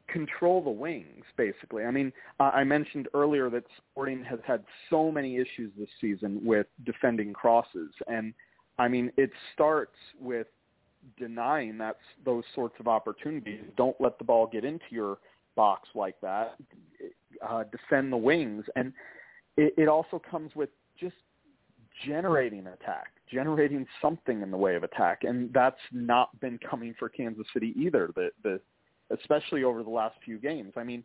control the wings basically. I mean, uh, I mentioned earlier that Sporting has had so many issues this season with defending crosses and I mean, it starts with denying that those sorts of opportunities. Don't let the ball get into your box like that. Uh, defend the wings, and it, it also comes with just generating attack generating something in the way of attack, and that's not been coming for Kansas City either. The the especially over the last few games. I mean,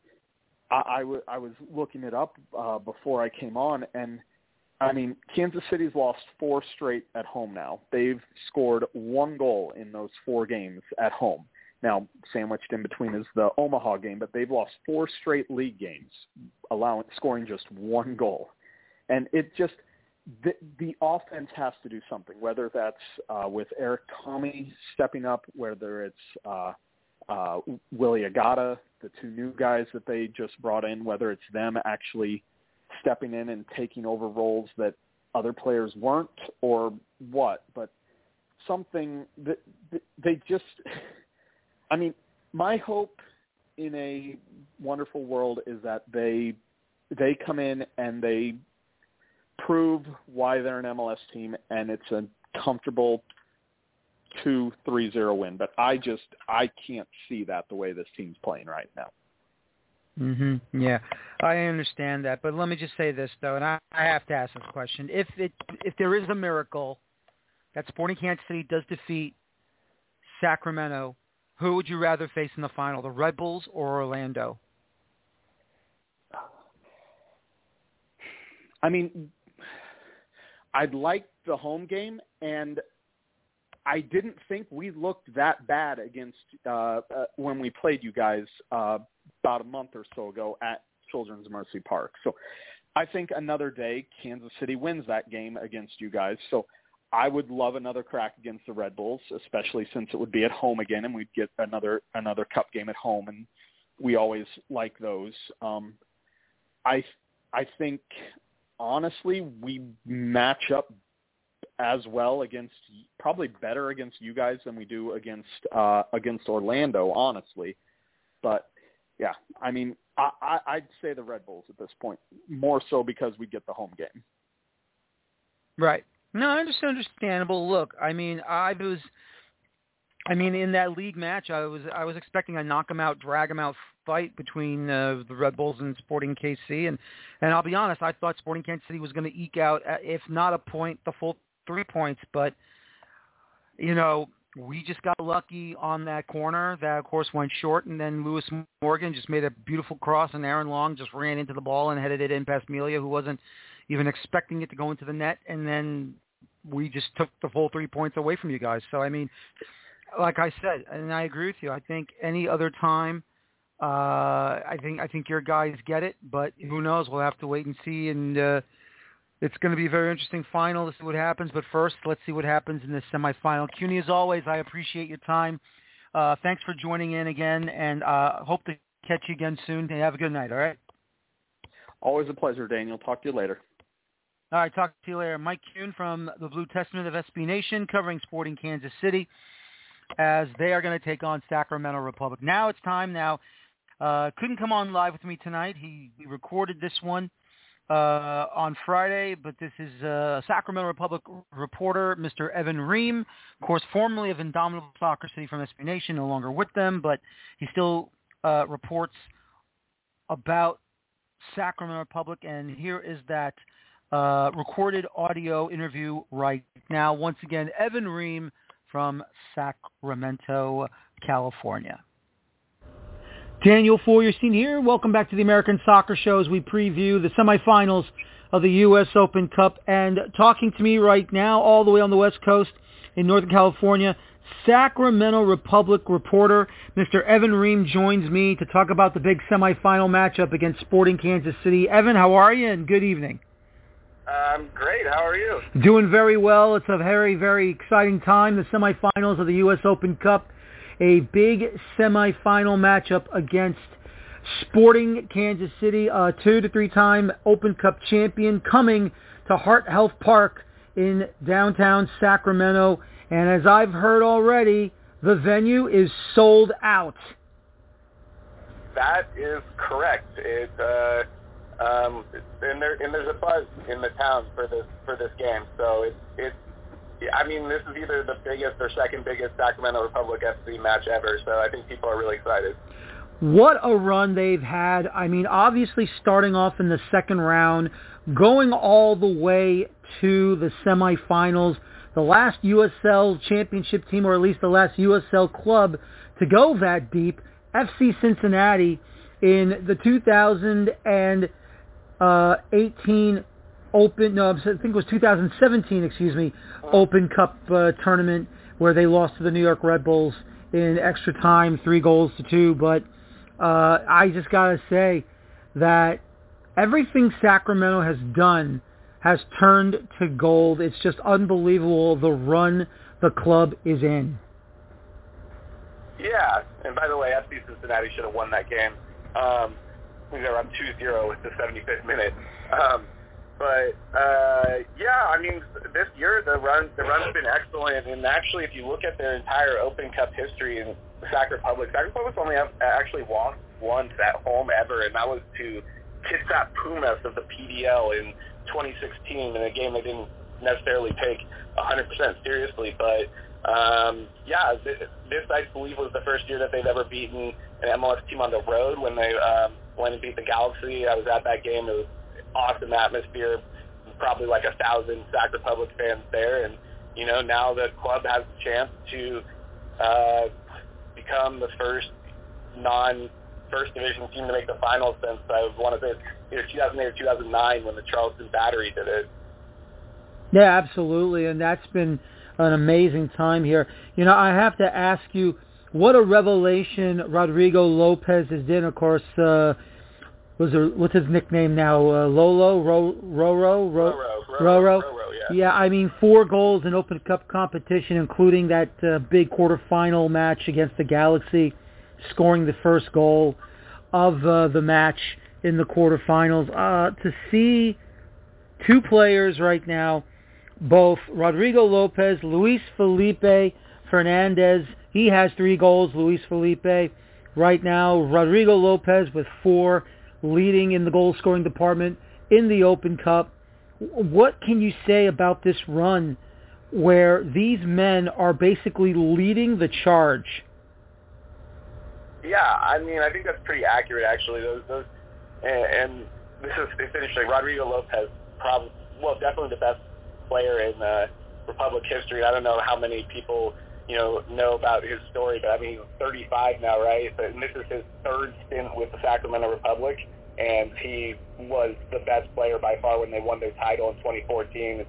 I, I, w- I was looking it up uh, before I came on, and I mean, Kansas City's lost four straight at home now. They've scored one goal in those four games at home. Now, sandwiched in between is the Omaha game, but they've lost four straight league games, allowing scoring just one goal. And it just the, the offense has to do something, whether that's uh, with Erik Thommy stepping up, whether it's uh, uh, Willy Agada, the two new guys that they just brought in, whether it's them actually stepping in and taking over roles that other players weren't, or what. But something that they just, (laughs) I mean, my hope in a wonderful world is that they they come in and they prove why they're an MLS team, and it's a comfortable two three zero win. But I just I can't see that the way this team's playing right now. Mhm. Yeah, I understand that, but let me just say this though, and I, I have to ask this question: if it if there is a miracle that Sporting Kansas City does defeat Sacramento, who would you rather face in the final, the Red Bulls or Orlando? I mean, I'd like the home game, and I didn't think we looked that bad against uh, uh, when we played you guys uh, about a month or so ago at Children's Mercy Park. So I think another day Kansas City wins that game against you guys. So I would love another crack against the Red Bulls, especially since it would be at home again, and we'd get another another cup game at home, and we always like those. Um, I I think honestly we match up as well against probably better against you guys than we do against uh against Orlando honestly. But yeah I mean I, I I'd say the Red Bulls at this point more so because we get the home game. Right. No it's understandable. Look I mean I was I mean, in that league match, I was I was expecting a knock 'em out, drag 'em out fight between uh, the Red Bulls and Sporting KC, and and I'll be honest, I thought Sporting Kansas City was going to eke out, uh, if not a point, the full three points. But you know, we just got lucky on that corner. That of course went short, and then Lewis Morgan just made a beautiful cross, and Aaron Long just ran into the ball and headed it in past Melia, who wasn't even expecting it to go into the net, and then we just took the full three points away from you guys. So I mean like I said, and I agree with you. I think any other time, uh, I think I think your guys get it, but who knows? We'll have to wait and see. And uh, it's going to be a very interesting final to see what happens. But first, let's see what happens in the semifinal. CUNY, as always, I appreciate your time. Uh, thanks for joining in again, and uh, hope to catch you again soon. And have a good night. All right. Always a pleasure, Daniel. Talk to you later. All right, talk to you later. Mike Kuhn from the Blue Testament of SB Nation, covering Sporting Kansas City as they are going to take on Sacramento Republic. Now it's time. Now uh, couldn't come on live with me tonight. He, he recorded this one uh, on Friday, but this is uh, Sacramento Republic reporter Mr. Evan Ream, of course, formerly of Indomitable Soccer City from SB Nation, no longer with them, but he still uh, reports about Sacramento Republic, and here is that uh, recorded audio interview right now. Once again, Evan Ream from Sacramento, California. Daniel Feuerstein here. Welcome back to the American Soccer Show as we preview the semifinals of the U.S. Open Cup. And talking to me right now, all the way on the West Coast in Northern California, Sacramento Republic reporter Mr. Evan Ream joins me to talk about the big semifinal matchup against Sporting Kansas City. Evan, how are you? And good evening. I'm great. How are you? Doing very well. It's a very, very exciting time. The semifinals of the U.S. Open Cup. A big semifinal matchup against Sporting Kansas City, a two to three time Open Cup champion coming to Heart Health Park in downtown Sacramento. And as I've heard already, the venue is sold out. That is correct. It, uh, um, and there and there's a buzz in the town for this for this game. So it's it's I mean this is either the biggest or second biggest Sacramento Republic FC match ever. So I think people are really excited. What a run they've had. I mean, obviously starting off in the second round, going all the way to the semifinals, the last USL championship team, or at least the last USL club to go that deep, FC Cincinnati in the 2000 and uh, 18 Open, no, I think it was 2017, excuse me, Open Cup uh, tournament where they lost to the New York Red Bulls in extra time, three goals to two. But uh, I just gotta say that everything Sacramento has done has turned to gold. It's just unbelievable the run the club is in. Yeah, and by the way, FC Cincinnati should have won that game. Um, they're up 2-0 at the 75th minute. Um, but uh, yeah, I mean, this year the run the run's been excellent, and actually, if you look at their entire Open Cup history in Sac Republic, Sac Republic's only have, actually lost once at home ever, and that was to Kitsap Pumas of the PDL in 2016 in a game they didn't necessarily take 100% seriously, but um, yeah, this, this I believe was the first year that they've ever beaten an MLS team on the road when they um, went and beat the Galaxy. I was at that game. It was awesome atmosphere. Probably like a thousand Sac Republic fans there, and you know now the club has the chance to uh, become the first non first division team to make the finals since I want to say either 2008 or 2009 when the Charleston Battery did it. Yeah, absolutely, and that's been an amazing time here. You know, I have to ask you, what a revelation Rodrigo Lopez has been. Of course, uh, was there, what's his nickname now? Uh, Lolo, Ro, Roro, Ro, Roro, Roro. yeah. yeah, I mean, four goals in Open Cup competition, including that uh, big quarterfinal match against the Galaxy, scoring the first goal of uh, the match in the quarterfinals. Uh, to see two players right now, both Rodrigo Lopez, Luis Felipe Fernandez. He has three goals. Luis Felipe right now. Rodrigo Lopez with four, leading in the goal scoring department in the Open Cup. What can you say about this run where these men are basically leading the charge? Yeah, I mean, I think that's pretty accurate, actually. Those, those, and, and this is it's interesting. Rodrigo Lopez, probably, well, definitely the best player in uh, Republic history. I don't know how many people you know know about his story, but I mean, he's 35 now, right? and this is his third stint with the Sacramento Republic, and he was the best player by far when they won their title in 2014.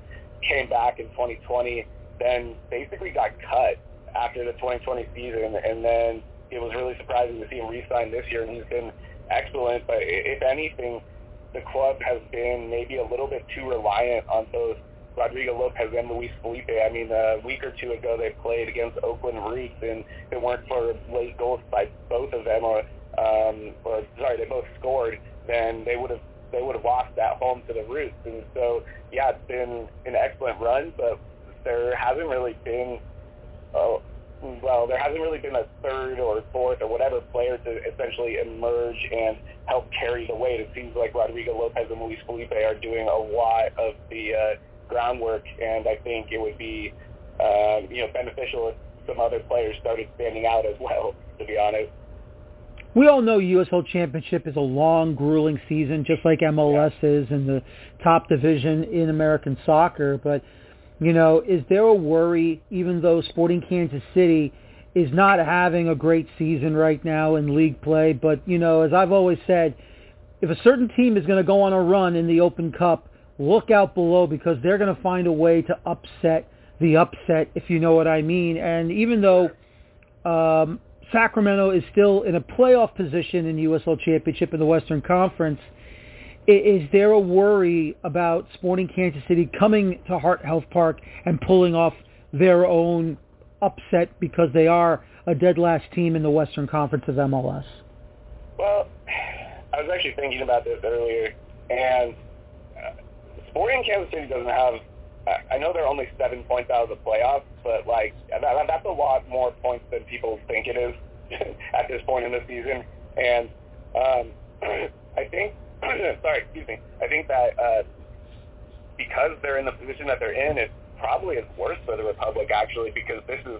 Came back in 2020, then basically got cut after the 2020 season, and then it was really surprising to see him re-sign this year, and he's been excellent. But if anything, the club has been maybe a little bit too reliant on both Rodrigo Lopez and Luis Felipe. I mean, a week or two ago they played against Oakland Roots, and if it weren't for late goals by both of them, or, um, or sorry, they both scored, then they would have they would have lost at home to the Roots. And so, yeah, it's been an excellent run, but there hasn't really been. Uh, well, there hasn't really been a third or fourth or whatever player to essentially emerge and help carry the weight. It seems like Rodrigo Lopez and Luis Felipe are doing a lot of the uh, groundwork, and I think it would be um, you know beneficial if some other players started standing out as well. To be honest. We all know USL Championship is a long, grueling season, just like MLS yeah. is in the top division in American soccer. But you know, is there a worry, even though Sporting Kansas City is not having a great season right now in league play? But you know, as I've always said, if a certain team is going to go on a run in the Open Cup, look out below because they're going to find a way to upset the upset, if you know what I mean. And even though um, Sacramento is still in a playoff position in the USL Championship in the Western Conference, is there a worry about Sporting Kansas City coming to Heart Health Park and pulling off their own upset because they are a dead last team in the Western Conference of MLS? Well, (sighs) I was actually thinking about this earlier, and Sporting Kansas City doesn't have. I know they're only seven points out of the playoffs, but like that, that's a lot more points than people think it is (laughs) at this point in the season. And um, (clears throat) I think, (clears throat) sorry, excuse me. I think that uh, because they're in the position that they're in, it probably is worse for the Republic actually because this is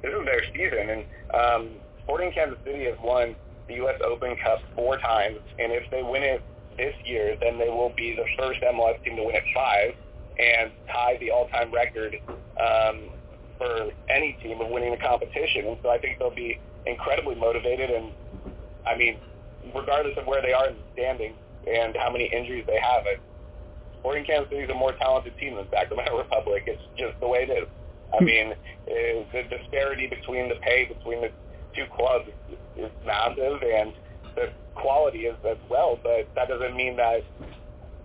this is their season. And um, Sporting Kansas City has won the U.S. Open Cup four times, and if they win it this year, then they will be the first MLS team to win it five and tie the all-time record um, for any team of winning the competition. And so I think they'll be incredibly motivated. And I mean, regardless of where they are in the standings and how many injuries they have, it, Sporting Kansas City is a more talented team than Sacramento (laughs) Republic. It's just the way it is. I hmm. mean, is the disparity between the pay between the two clubs is massive, and the quality is as well, but that doesn't mean that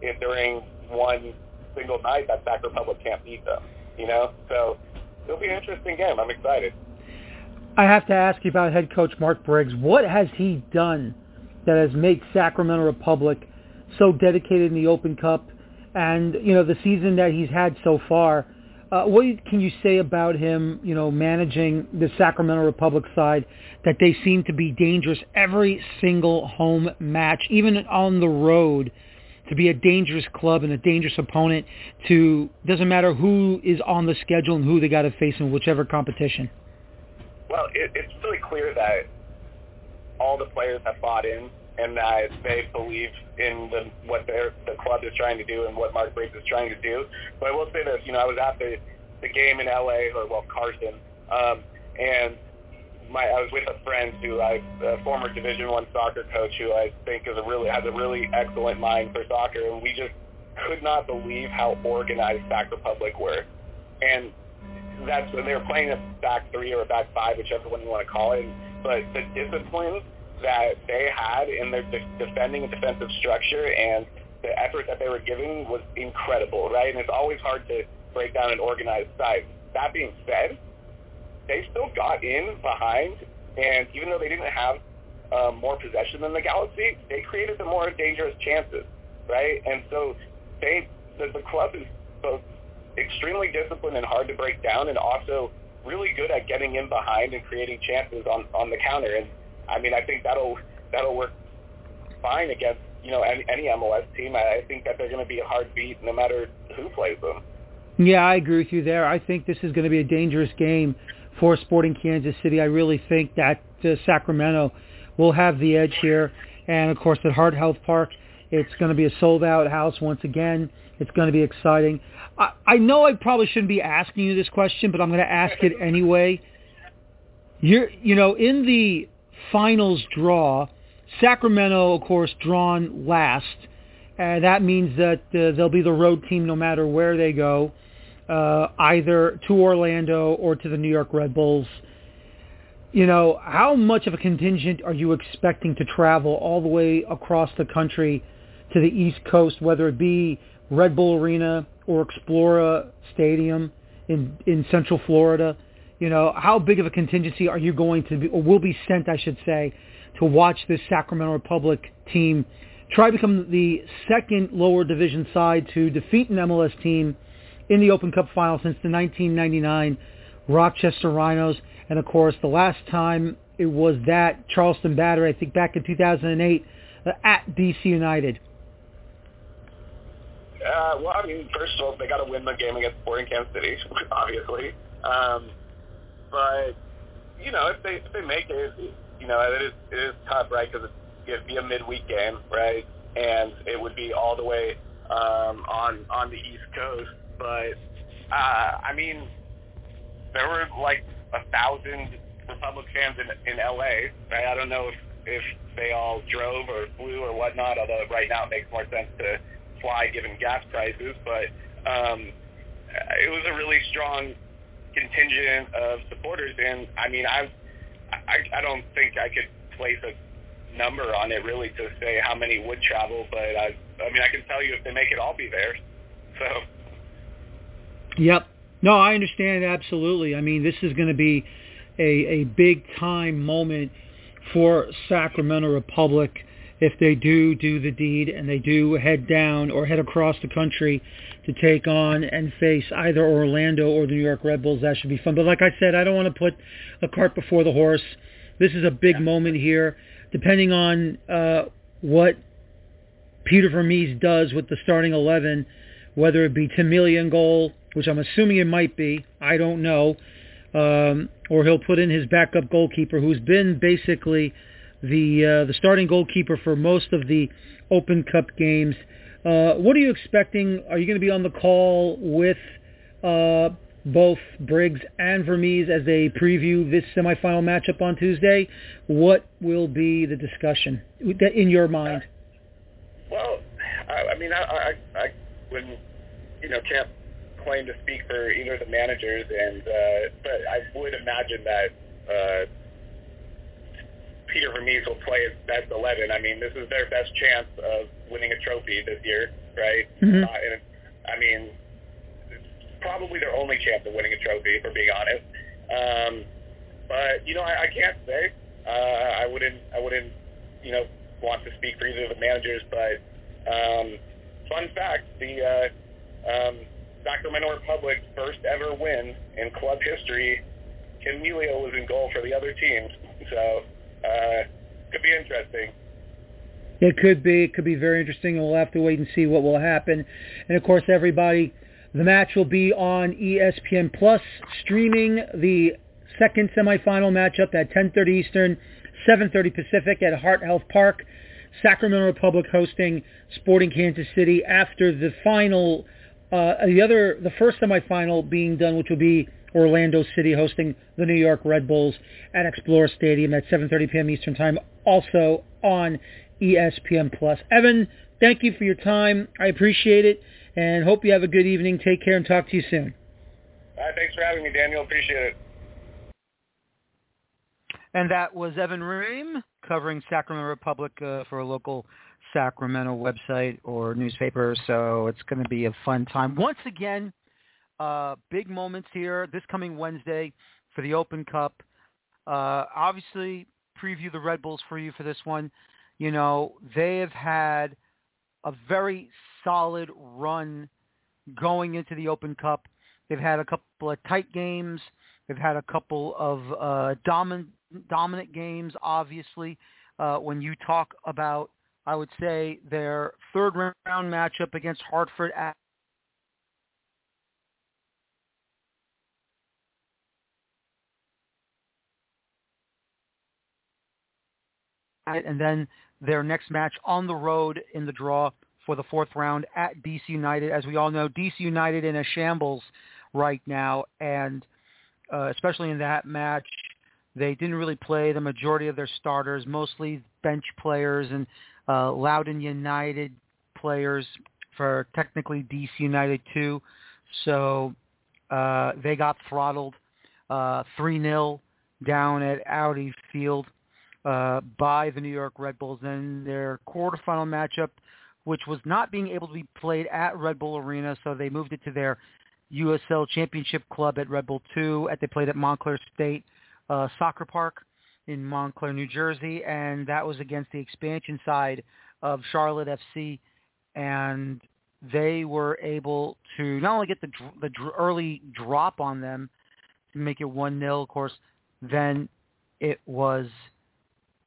if during one single night that Sac Republic can't beat them, you know? So it'll be an interesting game. I'm excited. I have to ask you about head coach Mark Briggs. What has he done that has made Sacramento Republic so dedicated in the Open Cup and, you know, the season that he's had so far – uh, what can you say about him, you know, managing the Sacramento Republic side that they seem to be dangerous every single home match, even on the road, to be a dangerous club and a dangerous opponent to, doesn't matter who is on the schedule and who they got to face in whichever competition? Well, it, it's really clear that all the players have bought in and that they believe in the, what the club is trying to do and what Mark Briggs is trying to do. But I will say this, you know, I was at the the game in LA or well Carson, um, and my I was with a friend who I a former Division One soccer coach who I think is a really has a really excellent mind for soccer, and we just could not believe how organized Sac Republic were, and that's they were playing a back three or a back five, whichever one you want to call it. But the discipline that they had in their de- defending and defensive structure and the effort that they were giving was incredible, right? And it's always hard to break down an organized side. That being said, they still got in behind, and even though they didn't have um, more possession than the Galaxy, they created the more dangerous chances, right? And so they the, the club is both extremely disciplined and hard to break down, and also really good at getting in behind and creating chances on on the counter. And I mean, I think that'll that'll work fine against you know any, any MLS team. I, I think that they're going to be a hard beat no matter who plays them. Yeah, I agree with you there. I think this is going to be a dangerous game for Sporting Kansas City. I really think that uh, Sacramento will have the edge here. And of course, at Heart Health Park, it's going to be a sold-out house once again. It's going to be exciting. I, I know I probably shouldn't be asking you this question, but I'm going to ask it anyway. You're, you know, in the finals draw, Sacramento, of course, drawn last. Uh, that means that uh, they'll be the road team no matter where they go, uh, either to Orlando or to the New York Red Bulls. You know, how much of a contingent are you expecting to travel all the way across the country to the East Coast, whether it be Red Bull Arena or Exploria Stadium in in Central Florida? You know, how big of a contingency are you going to be, or will be sent, I should say, to watch this Sacramento Republic team try to become the second lower division side to defeat an MLS team in the Open Cup final since the 1999 Rochester Rhinos. And of course, the last time it was that Charleston Battery, I think back in 2008 uh, at DC United. Uh, well, I mean, first of all, they got to win the game against Sporting Kansas City, (laughs) obviously. Um, but you know, if they if they make it, you know, it is it is tough, right? Because it'd be a midweek game, right? And it would be all the way um, on on the East Coast. But uh, I mean, there were like a thousand Republic fans in in LA, right? I don't know if if they all drove or flew or whatnot. Although right now it makes more sense to fly given gas prices, but um, it was a really strong contingent of supporters, and I mean, I I, I don't think I could place a number on it really to say how many would travel, but I, I mean, I can tell you if they make it, I'll be there. So. Yep. No, I understand absolutely. I mean, this is going to be a a big time moment for Sacramento Republic if they do do the deed and they do head down or head across the country to take on and face either Orlando or the New York Red Bulls. That should be fun. But like I said, I don't want to put a cart before the horse. This is a big yeah. moment here. Depending on uh, what Peter Vermes does with the starting 11, whether it be Tim in goal, which I'm assuming it might be, I don't know, um, or he'll put in his backup goalkeeper, who's been basically the uh, the starting goalkeeper for most of the Open Cup games. Uh, what are you expecting? Are you going to be on the call with uh, both Briggs and Vermes as they preview this semifinal matchup on Tuesday? What will be the discussion in your mind? Well, I, I mean, I, I, I wouldn't, you know, can't claim to speak for either of the managers, and uh, but I would imagine that uh, Peter Vermes will play his best 11. I mean, this is their best chance of winning a trophy this year, right? Mm-hmm. Uh, and I mean, it's probably their only chance of winning a trophy, for being honest. Um, but you know, I, I can't say. Uh, I wouldn't. I wouldn't. You know, want to speak for either of the managers. But um, fun fact: the uh, um, Sacramento Republic's first ever win in club history. Melia was in goal for the other teams. So uh, could be interesting. It could be. It could be very interesting. We'll have to wait and see what will happen. And of course, everybody, the match will be on ESPN Plus, streaming the second semifinal matchup at 10:30 Eastern, 7:30 Pacific at Heart Health Park. Sacramento Republic hosting Sporting Kansas City after the final, uh, the other, the first semifinal being done, which will be Orlando City hosting the New York Red Bulls at Exploria Stadium at 7:30 p.m. Eastern Time, also on ESPN Plus. Evan, thank you for your time. I appreciate it, and hope you have a good evening. Take care, and talk to you soon. All right, thanks for having me, Daniel. Appreciate it. And that was Evan Ream covering Sacramento Republic uh, for a local Sacramento website or newspaper. So it's going to be a fun time. Once again, uh, big moments here this coming Wednesday for the Open Cup. Uh, obviously, preview the Red Bulls for you for this one. You know, they have had a very solid run going into the Open Cup. They've had a couple of tight games. They've had a couple of uh, dominant dominant games. Obviously, uh, when you talk about, I would say their third round matchup against Hartford at and then their next match on the road in the draw for the fourth round at DC United. As we all know, DC United in a shambles right now, and uh, especially in that match, they didn't really play the majority of their starters, mostly bench players and uh, Loudoun United players for technically DC United too. So uh, they got throttled uh, 3-0 down at Audi Field uh, by the New York Red Bulls. in their quarterfinal matchup, which was not being able to be played at Red Bull Arena, so they moved it to their USL Championship Club at Red Bull 2. At they played at Montclair State uh, Soccer Park in Montclair, New Jersey, and that was against the expansion side of Charlotte FC, and they were able to not only get the the early drop on them to make it one 0 of course, then it was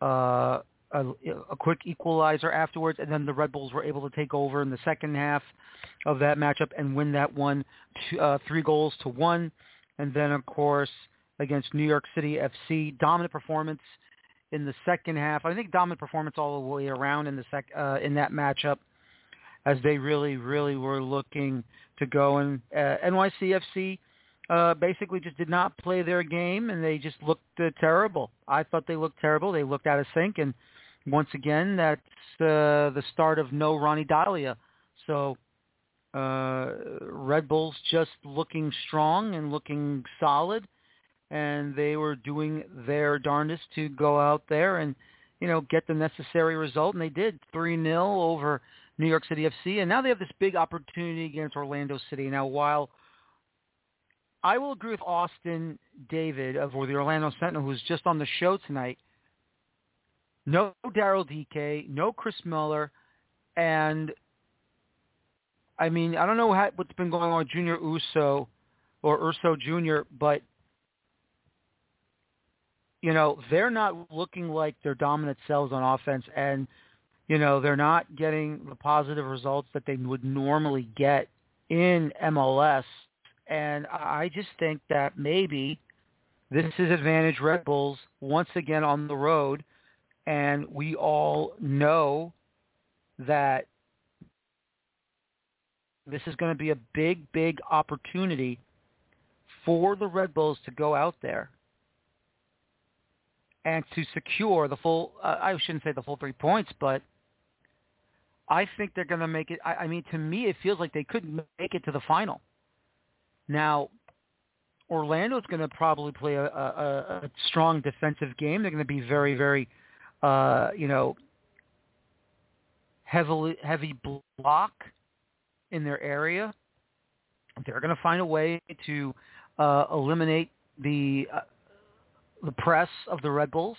uh, a, a quick equalizer afterwards, and then the Red Bulls were able to take over in the second half of that matchup and win that one, two, uh, three goals to one. And then, of course, against New York City FC, dominant performance in the second half. I think dominant performance all the way around in the sec uh, in that matchup, as they really, really were looking to go. And uh, NYCFC uh, basically just did not play their game, and they just looked uh, terrible. I thought they looked terrible. They looked out of sync, and once again, that's uh, the start of no Ronny Deila. So uh, Red Bulls just looking strong and looking solid, and they were doing their darndest to go out there and you know get the necessary result, and they did three 0 over New York City FC, and now they have this big opportunity against Orlando City. Now, while I will agree with Austin David of the Orlando Sentinel, who's just on the show tonight. No Daryl Dike, no Chris Mueller, and I mean I don't know how, what's been going on with Junior Urso or Urso Junior, but you know they're not looking like their dominant selves on offense, and you know they're not getting the positive results that they would normally get in MLS and I just think that maybe this is advantage Red Bulls once again on the road. And we all know that this is going to be a big, big opportunity for the Red Bulls to go out there and to secure the full, uh, I shouldn't say the full three points, but I think they're going to make it. I, I mean, to me, it feels like they couldn't make it to the final. Now, Orlando's going to probably play a, a, a strong defensive game. They're going to be very, very, uh, you know, heavily heavy block in their area. They're going to find a way to uh, eliminate the uh, the press of the Red Bulls.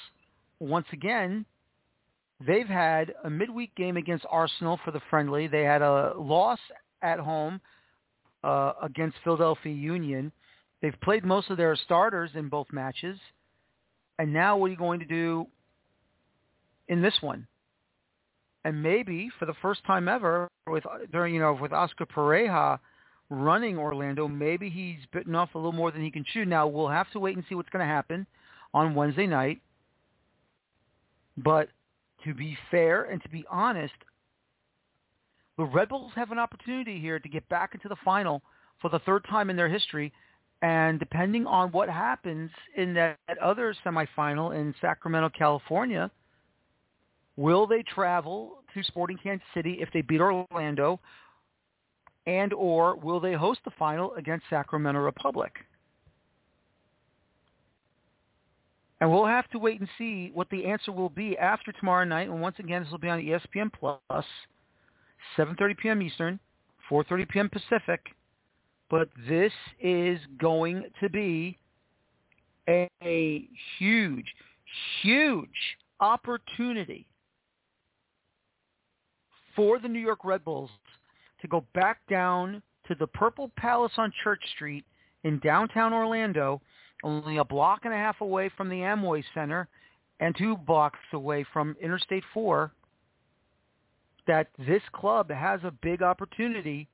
Once again, they've had a midweek game against Arsenal for the friendly. They had a loss at home uh, against Philadelphia Union. They've played most of their starters in both matches. And now what are you going to do in this one? And maybe for the first time ever with during you know with Oscar Pareja running Orlando, maybe he's bitten off a little more than he can chew. Now we'll have to wait and see what's going to happen on Wednesday night. But to be fair and to be honest, the Red Bulls have an opportunity here to get back into the final for the third time in their history. And depending on what happens in that, that other semifinal in Sacramento, California, will they travel to Sporting Kansas City if they beat Orlando, and or will they host the final against Sacramento Republic? And we'll have to wait and see what the answer will be after tomorrow night. And once again, this will be on ESPN Plus. 7.30 p.m. Eastern, 4.30 p.m. Pacific. But this is going to be a, a huge, huge opportunity for the New York Red Bulls to go back down to the Purple Palace on Church Street in downtown Orlando, only a block and a half away from the Amway Center and two blocks away from Interstate 4, that this club has a big opportunity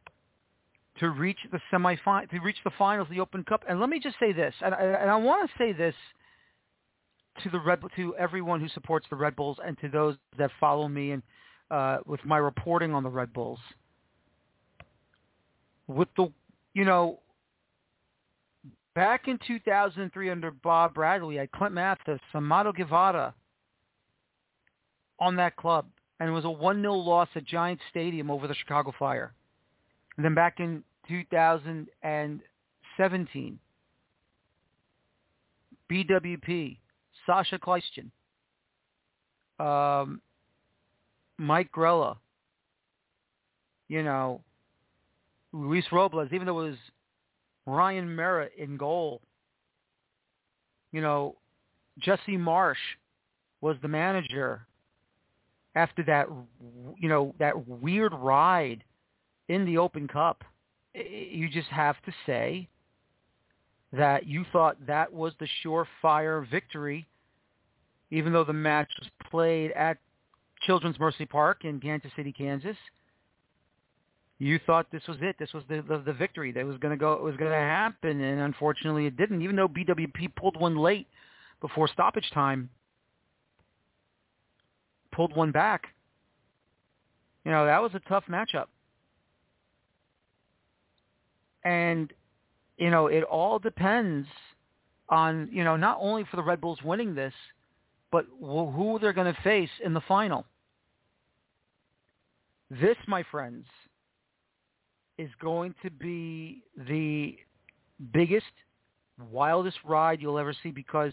to reach the semi to reach the finals of the Open Cup. And let me just say this, and I, and I want to say this to the Red to everyone who supports the Red Bulls and to those that follow me and uh, with my reporting on the Red Bulls. With the, you know, back in 2003 under Bob Bradley, I had Clint Mathis, Amado Guevara on that club, and it was a 1-0 loss at Giant Stadium over the Chicago Fire. And then back in 2017, BWP, Sasha Kljestan, um, Mike Grella, you know, Luis Robles, even though it was Ryan Meara in goal, you know, Jesse Marsch was the manager after that, you know, that weird ride in the Open Cup. You just have to say that you thought that was the surefire victory, even though the match was played at Children's Mercy Park in Kansas City, Kansas. You thought this was it. This was the the, the victory that was going to go. It was going to happen, and unfortunately, it didn't. Even though BWP pulled one late before stoppage time, pulled one back. You know that was a tough matchup, and you know it all depends on you know not only for the Red Bulls winning this, but who they're going to face in the final. This, my friends, is going to be the biggest, wildest ride you'll ever see because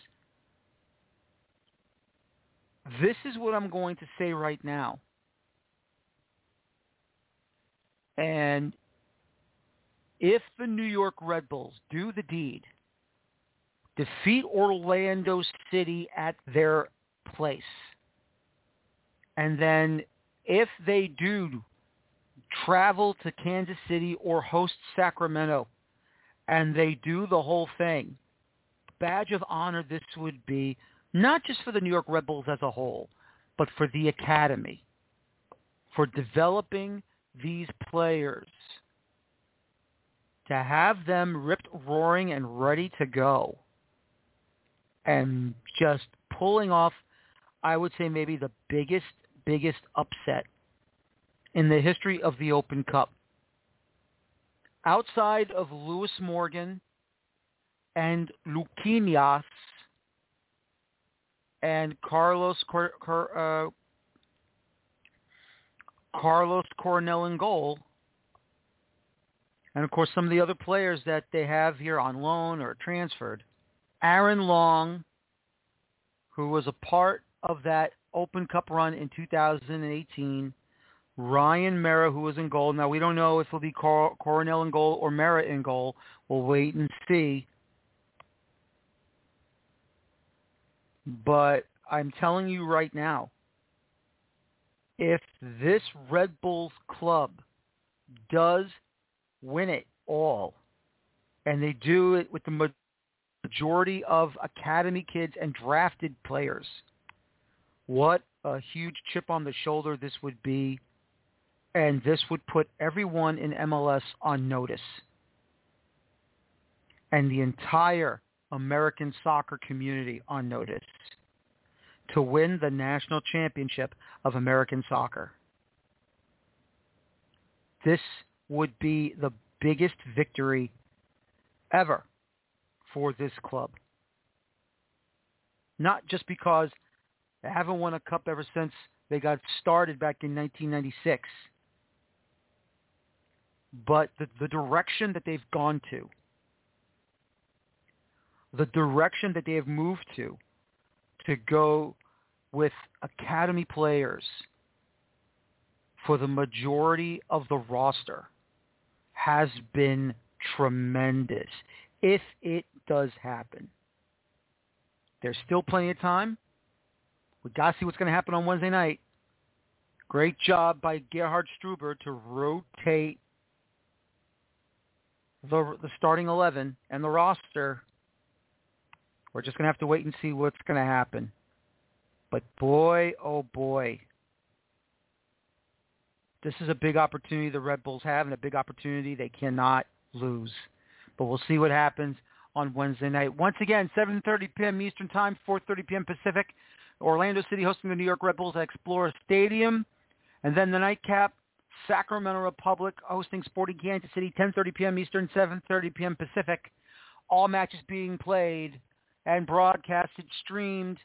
this is what I'm going to say right now. And if the New York Red Bulls do the deed, defeat Orlando City at their place, and then if they do travel to Kansas City or host Sacramento and they do the whole thing, badge of honor this would be not just for the New York Red Bulls as a whole, but for the academy, for developing these players, to have them ripped, roaring, and ready to go, and just pulling off, I would say maybe the biggest biggest upset in the history of the Open Cup. Outside of Lewis Morgan and Luquinhas and Carlos Cor- Cor- uh, Carlos Coronel in goal, and of course some of the other players that they have here on loan or transferred. Aaron Long, who was a part of that Open Cup run in 2018. Ryan Meara, who was in goal. Now, we don't know if it'll be Cor- Coronel in goal or Meara in goal. We'll wait and see. But I'm telling you right now, if this Red Bulls club does win it all, and they do it with the majority of academy kids and drafted players – what a huge chip on the shoulder this would be, and this would put everyone in MLS on notice. And the entire American soccer community on notice to win the national championship of American soccer. This would be the biggest victory ever for this club. Not just because they haven't won a cup ever since they got started back in 1996. But the, the direction that they've gone to, the direction that they have moved to, to go with academy players for the majority of the roster has been tremendous if it does happen. There's still plenty of time We got to see what's going to happen on Wednesday night. Great job by Gerhard Struber to rotate the the starting eleven and the roster. We're just going to have to wait and see what's going to happen. But boy, oh boy, this is a big opportunity the Red Bulls have and a big opportunity they cannot lose. But we'll see what happens on Wednesday night. Once again, 7.30 p.m. Eastern Time, 4.30 p.m. Pacific. Orlando City hosting the New York Red Bulls at Exploria Stadium. And then the nightcap, Sacramento Republic hosting Sporting Kansas City, 10.30 p.m. Eastern, 7.30 p.m. Pacific. All matches being played and broadcasted, streamed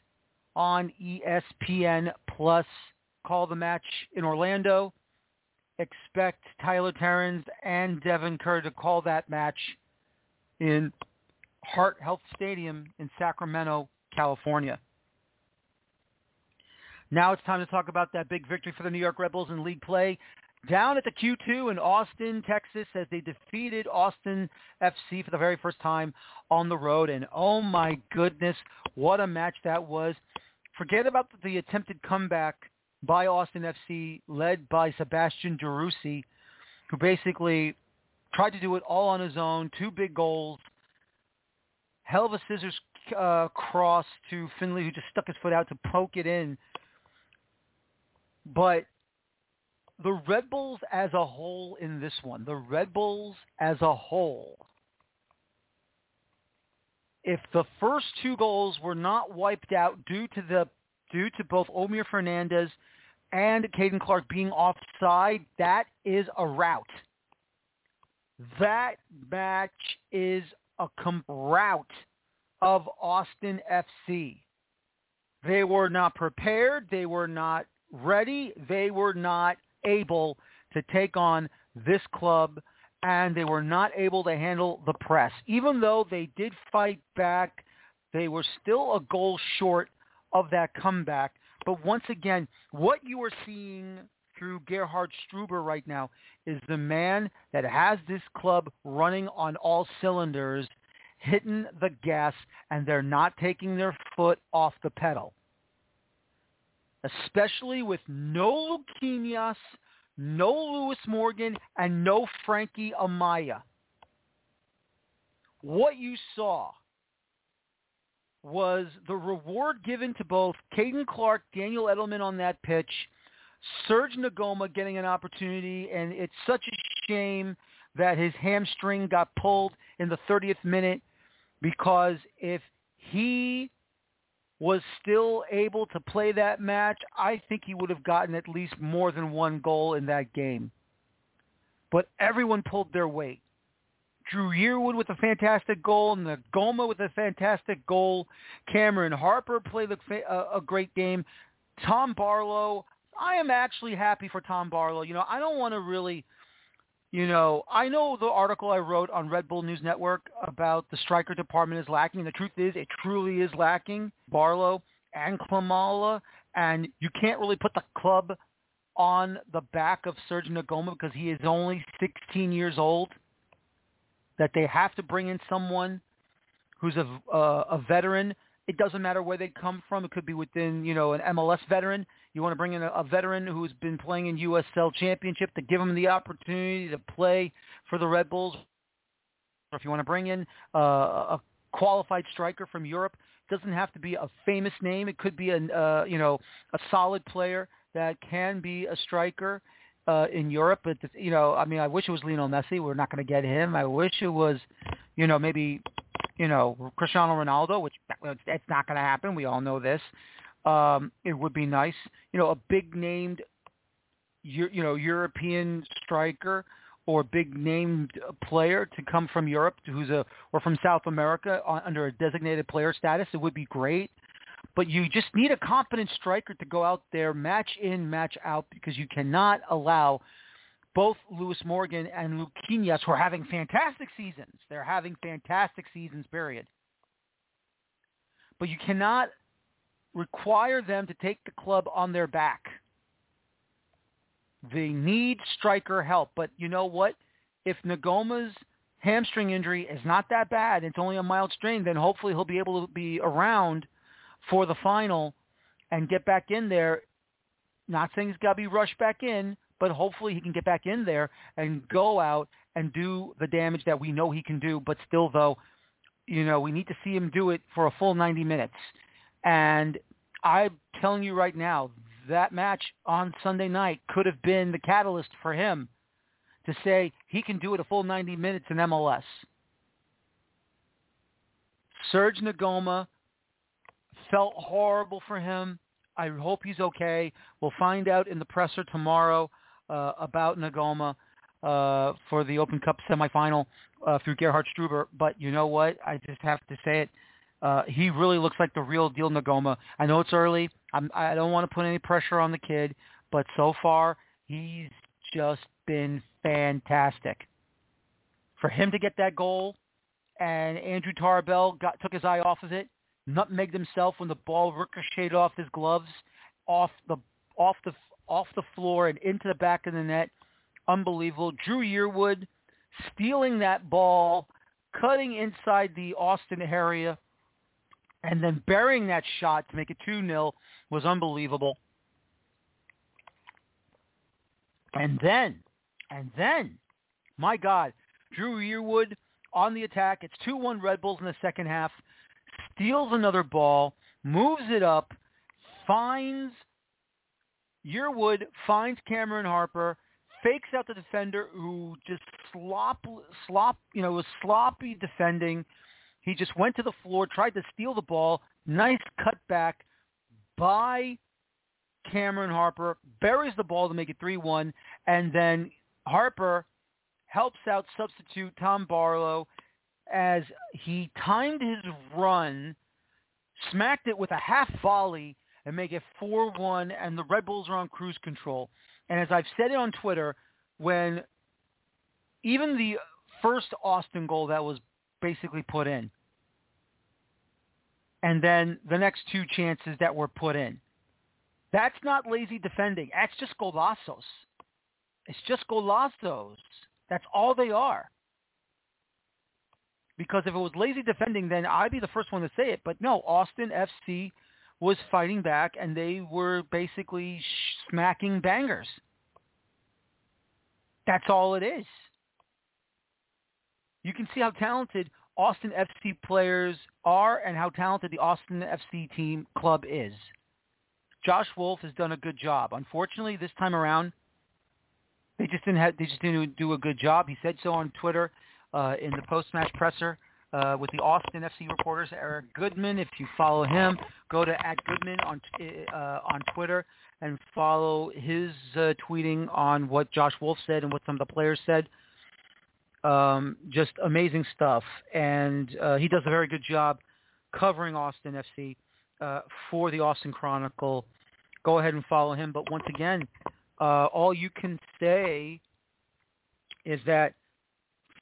on ESPN Plus. Call the match in Orlando. Expect Tyler Terens and Devon Kerr to call that match in Heart Health Stadium in Sacramento, California. Now it's time to talk about that big victory for the New York Red Bulls in league play down at the Q2 in Austin, Texas, as they defeated Austin FC for the very first time on the road. And oh my goodness, what a match that was. Forget about the attempted comeback by Austin FC, led by Sebastian Driussi, who basically tried to do it all on his own, two big goals, hell of a scissors uh, cross to Finlay, who just stuck his foot out to poke it in but the Red Bulls as a whole in this one, the Red Bulls as a whole, if the first two goals were not wiped out due to the due to both Omir Fernandez and Caden Clark being offside, that is a rout. That match is a com- rout of Austin FC. They were not prepared. They were not ready. They were not able to take on this club and they were not able to handle the press. Even though they did fight back, they were still a goal short of that comeback. But once again, what you are seeing through Gerhard Struber right now is the man that has this club running on all cylinders, hitting the gas, and they're not taking their foot off the pedal especially with no Luquinhas, no Lewis Morgan, and no Frankie Amaya. What you saw was the reward given to both Caden Clark, Daniel Edelman on that pitch, Serge Ngoma getting an opportunity, and it's such a shame that his hamstring got pulled in the 30th minute because if he was still able to play that match, I think he would have gotten at least more than one goal in that game. But everyone pulled their weight. Drew Yearwood with a fantastic goal, and the Goma with a fantastic goal. Cameron Harper played a, a great game. Tom Barlow, I am actually happy for Tom Barlow. You know, I don't want to really – you know, I know the article I wrote on Red Bull News Network about the striker department is lacking. The truth is, it truly is lacking. Barlow and Klimala, and you can't really put the club on the back of Serge Ngoma because he is only 16 years old. That they have to bring in someone who's a uh, a veteran. It doesn't matter where they come from. It could be within, you know, an MLS veteran. You want to bring in a, a veteran who's been playing in USL Championship to give him the opportunity to play for the Red Bulls. Or if you want to bring in uh, a qualified striker from Europe, doesn't have to be a famous name. It could be a uh, you know a solid player that can be a striker uh, in Europe. But you know, I mean, I wish it was Lionel Messi. We're not going to get him. I wish it was, you know, maybe you know Cristiano Ronaldo, which it's not going to happen. We all know this. Um, it would be nice, you know, a big named, you know, European striker or big named player to come from Europe who's a or from South America under a designated player status. It would be great. But you just need a competent striker to go out there, match in, match out, because you cannot allow both Lewis Morgan and Luquinhas, who are having fantastic seasons. They're having fantastic seasons, period. But you cannot require them to take the club on their back. They need striker help. But you know what? If Ngoma's hamstring injury is not that bad, it's only a mild strain, then hopefully he'll be able to be around for the final and get back in there. Not saying he's got to be rushed back in, but hopefully he can get back in there and go out and do the damage that we know he can do. But still, though, you know, we need to see him do it for a full 90 minutes. And I'm telling you right now, that match on Sunday night could have been the catalyst for him to say he can do it a full 90 minutes in MLS. Serge Ngoma felt horrible for him. I hope he's okay. We'll find out in the presser tomorrow uh, about Ngoma uh, for the Open Cup semifinal uh, through Gerhard Struber. But you know what? I just have to say it. Uh, he really looks like the real deal Ngoma. I know it's early. I'm, I don't want to put any pressure on the kid, but so far he's just been fantastic. For him to get that goal, and Andrew Tarbell got took his eye off of it, nutmegged himself when the ball ricocheted off his gloves, off the off the off the floor and into the back of the net. Unbelievable. Drew Yearwood stealing that ball, cutting inside the Austin area, and then burying that shot to make it 2-0 was unbelievable. And then, and then, my God, Drew Yearwood on the attack. It's 2-1 Red Bulls in the second half. Steals another ball, moves it up, finds Yearwood, finds Cameron Harper, fakes out the defender who just slop, slop, you know, was sloppy defending. He just went to the floor, tried to steal the ball. Nice cutback by Cameron Harper, buries the ball to make it 3-1, and then Harper helps out substitute Tom Barlow as he timed his run, smacked it with a half volley and make it 4-1, and the Red Bulls are on cruise control. And as I've said it on Twitter, when even the first Austin goal that was basically put in, and then the next two chances that were put in, that's not lazy defending. That's just golazos. It's just golazos. That's all they are. Because if it was lazy defending, then I'd be the first one to say it. But no, Austin FC was fighting back, and they were basically smacking bangers. That's all it is. You can see how talented Austin FC players are and how talented the Austin FC team club is. Josh Wolff has done a good job. Unfortunately, this time around, they just didn't have, they just didn't do a good job. He said so on Twitter uh, in the post-match presser uh, with the Austin FC reporters, Eric Goodman. If you follow him, go to at Goodman on uh, on Twitter and follow his uh, tweeting on what Josh Wolff said and what some of the players said. Um, just amazing stuff, and uh, he does a very good job covering Austin FC uh, for the Austin Chronicle. Go ahead and follow him. But once again, uh, all you can say is that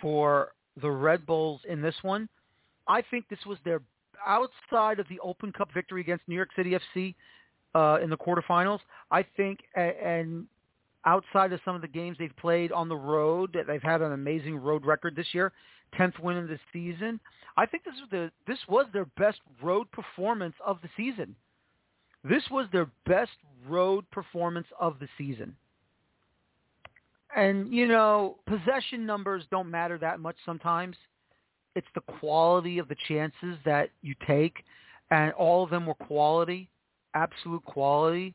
for the Red Bulls in this one, I think this was their outside of the Open Cup victory against New York City FC uh, in the quarterfinals. I think, and outside of some of the games they've played on the road, they've had an amazing road record this year, tenth win in the season. I think this was the this was their best road performance of the season. This was their best road performance of the season. And, you know, possession numbers don't matter that much sometimes. It's the quality of the chances that you take, and all of them were quality, absolute quality.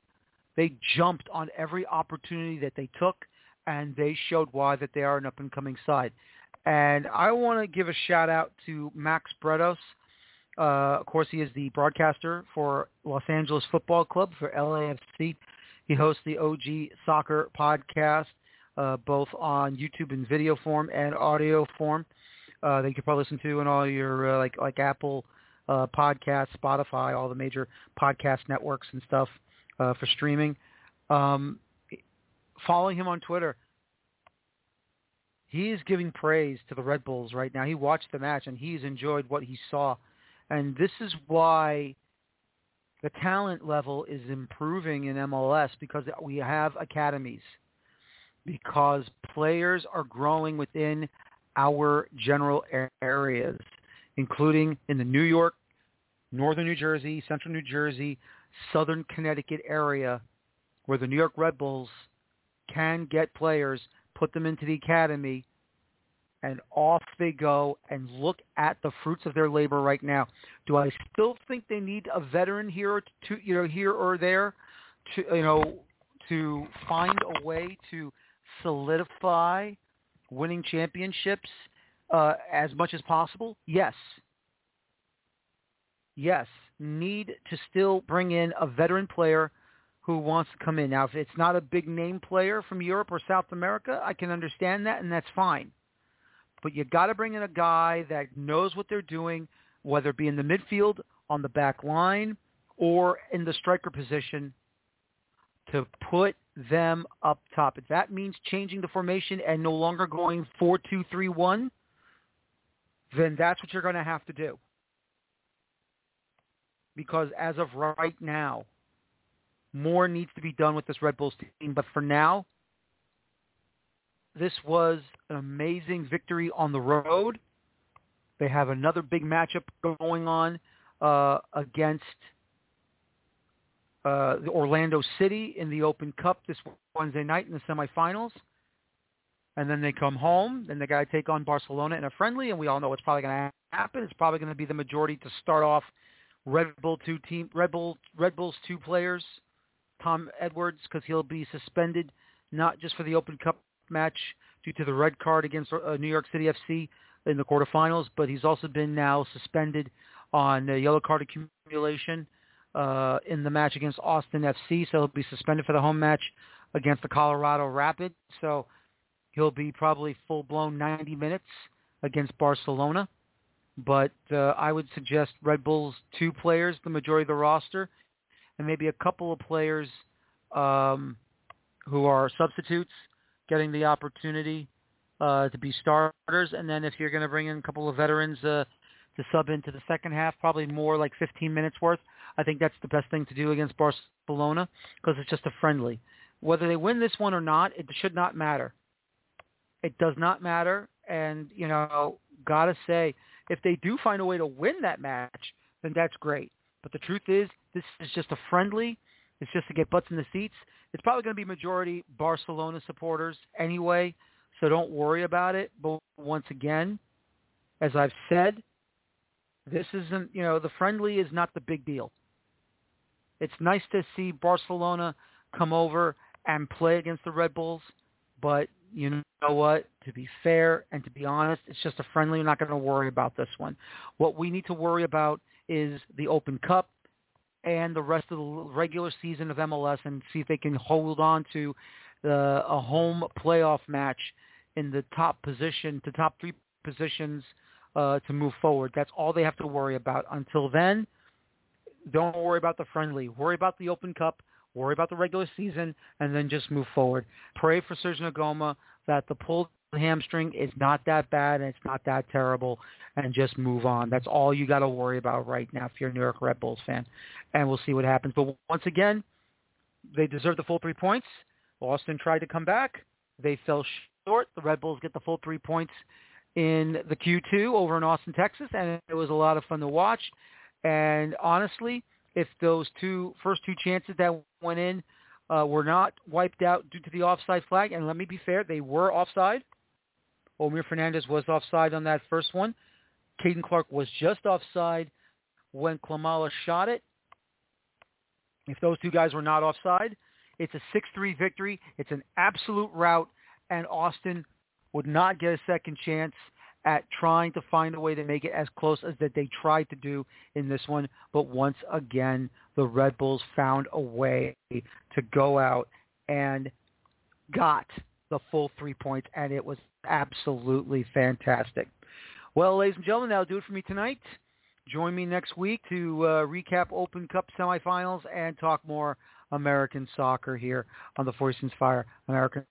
They jumped on every opportunity that they took, and they showed why that they are an up-and-coming side. And I want to give a shout-out to Max Bretos. Uh, of course, he is the broadcaster for Los Angeles Football Club for LAFC. He hosts the OG Soccer podcast uh, both on YouTube in video form and audio form. Uh, that you can probably listen to in all your uh, like like Apple uh, podcasts, Spotify, all the major podcast networks and stuff uh, for streaming. Um, following him on Twitter, he is giving praise to the Red Bulls right now. He watched the match and he's enjoyed what he saw, and this is why the talent level is improving in MLS because we have academies because players are growing within our general areas, including in the New York, Northern New Jersey, Central New Jersey, southern Connecticut area where the New York Red Bulls can get players, put them into the academy, and off they go and look at the fruits of their labor right now. Do I still think they need a veteran here to you know here or there to you know to find a way to solidify winning championships uh, as much as possible? Yes. Yes. Need to still bring in a veteran player who wants to come in. Now, if it's not a big name player from Europe or South America, I can understand that, and that's fine. But you got to bring in a guy that knows what they're doing, whether it be in the midfield, on the back line, or in the striker position to put them up top. If that means changing the formation and no longer going four-two-three-one, then that's what you're going to have to do. Because as of right now, more needs to be done with this Red Bulls team. But for now, this was an amazing victory on the road. They have another big matchup going on uh, against uh, the Orlando City in the Open Cup this Wednesday night in the semifinals. And then they come home. Then they got to take on Barcelona in a friendly, and we all know what's probably going to happen. It's probably going to be the majority to start off Red Bull two team Red Bull Red Bulls two players Tom Edwards because he'll be suspended not just for the Open Cup match due to the red card against uh, New York City FC in the quarterfinals, but he's also been now suspended on yellow card accumulation uh, in the match against Austin FC. So he'll be suspended for the home match against the Colorado Rapid. So he'll be probably full-blown 90 minutes against Barcelona. But uh, I would suggest Red Bulls two players, the majority of the roster, and maybe a couple of players um, who are substitutes getting the opportunity uh, to be starters. And then if you're going to bring in a couple of veterans uh, to sub into the second half, probably more like 15 minutes worth. I think that's the best thing to do against Barcelona because it's just a friendly. Whether they win this one or not, it should not matter. It does not matter. And, you know, got to say, if they do find a way to win that match, then that's great. But the truth is, this is just a friendly. It's just to get butts in the seats. It's probably going to be majority Barcelona supporters anyway, so don't worry about it. But once again, as I've said, this isn't, you know, the friendly is not the big deal. It's nice to see Barcelona come over and play against the Red Bulls, but you know what? To be fair and to be honest, it's just a friendly. We're not going to worry about this one. What we need to worry about is the Open Cup and the rest of the regular season of MLS and see if they can hold on to the, a home playoff match in the top position, the top three positions uh, to move forward. That's all they have to worry about. Until then, don't worry about the friendly. Worry about the Open Cup. Worry about the regular season, and then just move forward. Pray for Serge Ngoma that the pulled hamstring is not that bad and it's not that terrible and just move on. That's all you got to worry about right now if you're a New York Red Bulls fan. And we'll see what happens. But once again, they deserve the full three points. Austin tried to come back. They fell short. The Red Bulls get the full three points in the Q2 over in Austin, Texas, and it was a lot of fun to watch. And honestly, if those two first two chances that went in uh, were not wiped out due to the offside flag, and let me be fair, they were offside. Omir Fernandez was offside on that first one. Caden Clark was just offside when Klimala shot it. If those two guys were not offside, it's a 6-3 victory. It's an absolute rout, and Austin would not get a second chance at trying to find a way to make it as close as that they tried to do in this one. But once again, the Red Bulls found a way to go out and got the full three points, and it was absolutely fantastic. Well, ladies and gentlemen, that'll do it for me tonight. Join me next week to uh, recap Open Cup semifinals and talk more American soccer here on the Feuerstein's Fire American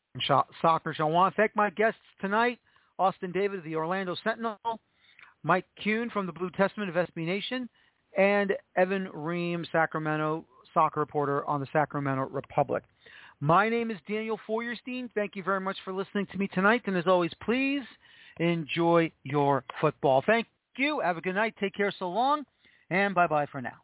Soccer Show. I want to thank my guests tonight, Austin David of the Orlando Sentinel, Mike Kuhn from the Blue Testament of SB Nation, and Evan Ream, Sacramento soccer reporter on the Sacramento Republic. My name is Daniel Feuerstein. Thank you very much for listening to me tonight. And as always, please enjoy your football. Thank you. Have a good night. Take care so long. And bye-bye for now.